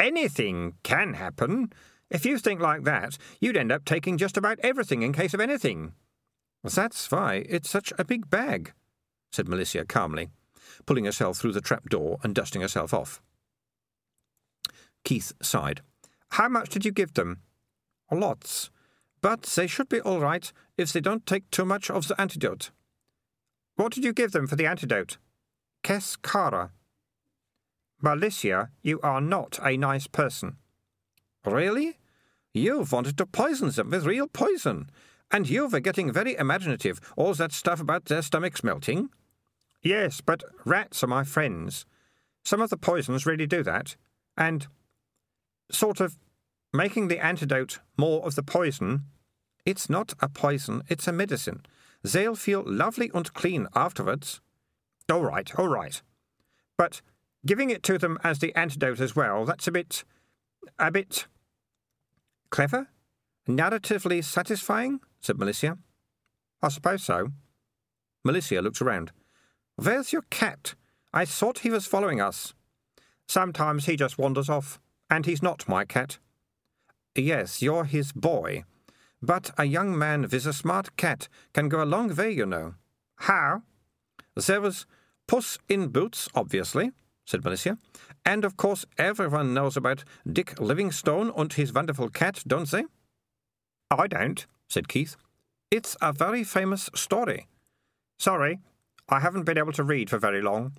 anything can happen. If you think like that, you'd end up taking just about everything in case of anything. That's why it's such a big bag, said Malicia calmly, pulling herself through the trap door and dusting herself off. Keith sighed. How much did you give them? Lots. But they should be all right if they don't take too much of the antidote. What did you give them for the antidote? Cascara. Malicia, you are not a nice person. Really? You wanted to poison them with real poison, and you were getting very imaginative, all that stuff about their stomachs melting. Yes, but rats are my friends. Some of the poisons really do that, and sort of making the antidote more of the poison. It's not a poison, it's a medicine. They'll feel lovely and clean afterwards. All right, all right. But giving it to them as the antidote as well, that's a bit. a bit. clever? Narratively satisfying? said Malicia. I suppose so. Malicia looked around. Where's your cat? I thought he was following us. Sometimes he just wanders off, and he's not my cat. Yes, you're his boy. But a young man with a smart cat can go a long way, you know. How? There was Puss in Boots, obviously, said Malicia. And of course everyone knows about Dick Livingstone and his wonderful cat, don't they? I don't, said Keith. It's a very famous story. Sorry, I haven't been able to read for very long.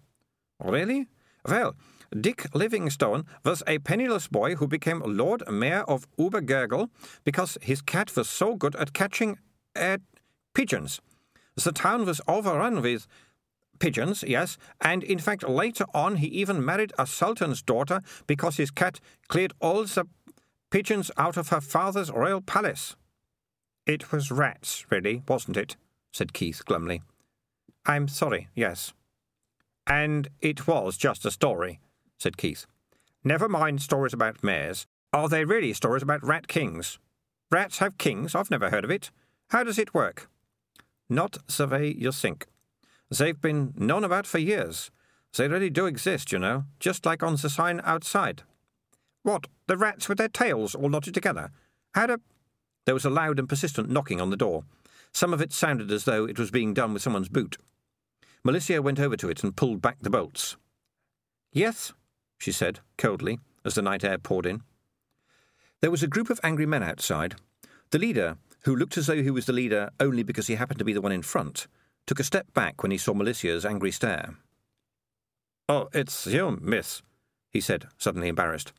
Really? Well, Dick Livingstone was a penniless boy who became Lord Mayor of Obergurgl because his cat was so good at catching uh, pigeons. The town was overrun with pigeons, yes, and in fact later on he even married a sultan's daughter because his cat cleared all the pigeons out of her father's royal palace. It was rats, really, wasn't it? said Keith glumly. I'm sorry, yes. And it was just a story, said Keith. Never mind stories about mayors. Are they really stories about rat kings? Rats have kings? I've never heard of it. How does it work? Not survey your sink. They've been known about for years. They really do exist, you know, just like on the sign outside. What, the rats with their tails all knotted together? How do... There was a loud and persistent knocking on the door. Some of it sounded as though it was being done with someone's boot. Malicia went over to it and pulled back the bolts. Yes, she said, coldly, as the night air poured in. There was a group of angry men outside. The leader, who looked as though he was the leader only because he happened to be the one in front, took a step back when he saw Malicia's angry stare. Oh, it's you, miss, he said, suddenly embarrassed.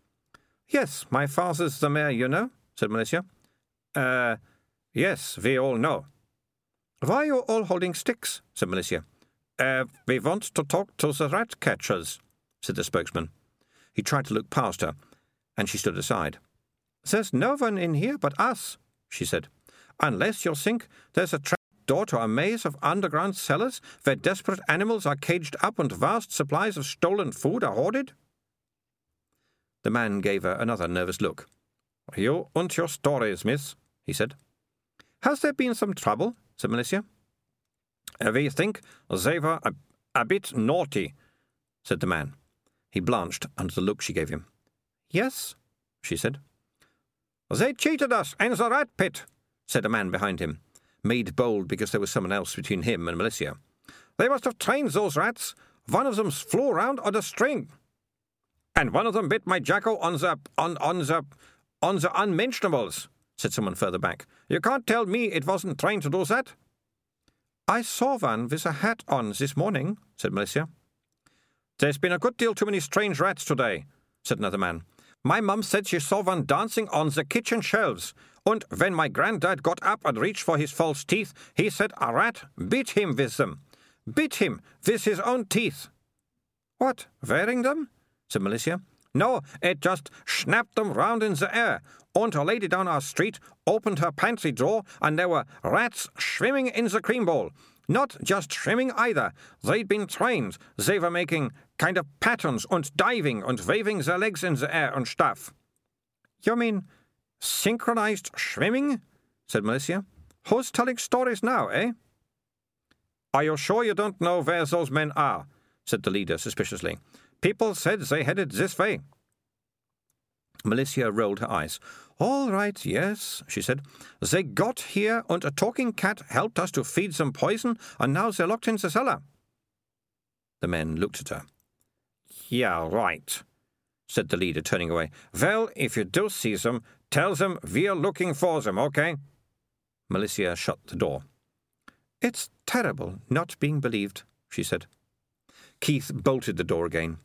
Yes, my father's the mayor, you know, said Malicia. Uh, yes, we all know. Why are you all holding sticks? said Malicia. Uh, we want to talk to the rat catchers, said the spokesman. He tried to look past her, and she stood aside. There's no one in here but us, she said. Unless you think there's a trap door to a maze of underground cellars where desperate animals are caged up and vast supplies of stolen food are hoarded? The man gave her another nervous look. You and your stories, miss, he said. Has there been some trouble? Said Malicia. We think they were a, a bit naughty, said the man. He blanched under the look she gave him. Yes, she said. They cheated us in the rat pit, said a man behind him, made bold because there was someone else between him and Malicia. They must have trained those rats. One of them flew around on a string. And one of them bit my jacko on the on on the on the unmentionables, said someone further back. You can't tell me it wasn't trying to do that. I saw one with a hat on this morning, said Malicia. There's been a good deal too many strange rats today, said another man. My mum said she saw one dancing on the kitchen shelves, and when my granddad got up and reached for his false teeth, he said a rat beat him with them. Beat him with his own teeth. What, wearing them? said Malicia. No, it just snapped them round in the air, a lady down our street opened her pantry drawer, and there were rats swimming in the cream bowl. Not just swimming either. They'd been trained. They were making kind of patterns and diving and waving their legs in the air and stuff. You mean synchronized swimming? said Malicia. Who's telling stories now, eh? Are you sure you don't know where those men are? said the leader suspiciously. People said they headed this way. Malicia rolled her eyes. All right, yes, she said. They got here, and a talking cat helped us to feed them poison, and now they're locked in the cellar. The men looked at her. Yeah, right, said the leader, turning away. Well, if you do see them, tell them we're looking for them, okay? Malicia shut the door. It's terrible not being believed, she said. Keith bolted the door again.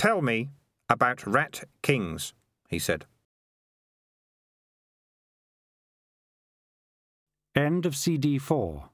Tell me about rat kings, he said. End of CD 4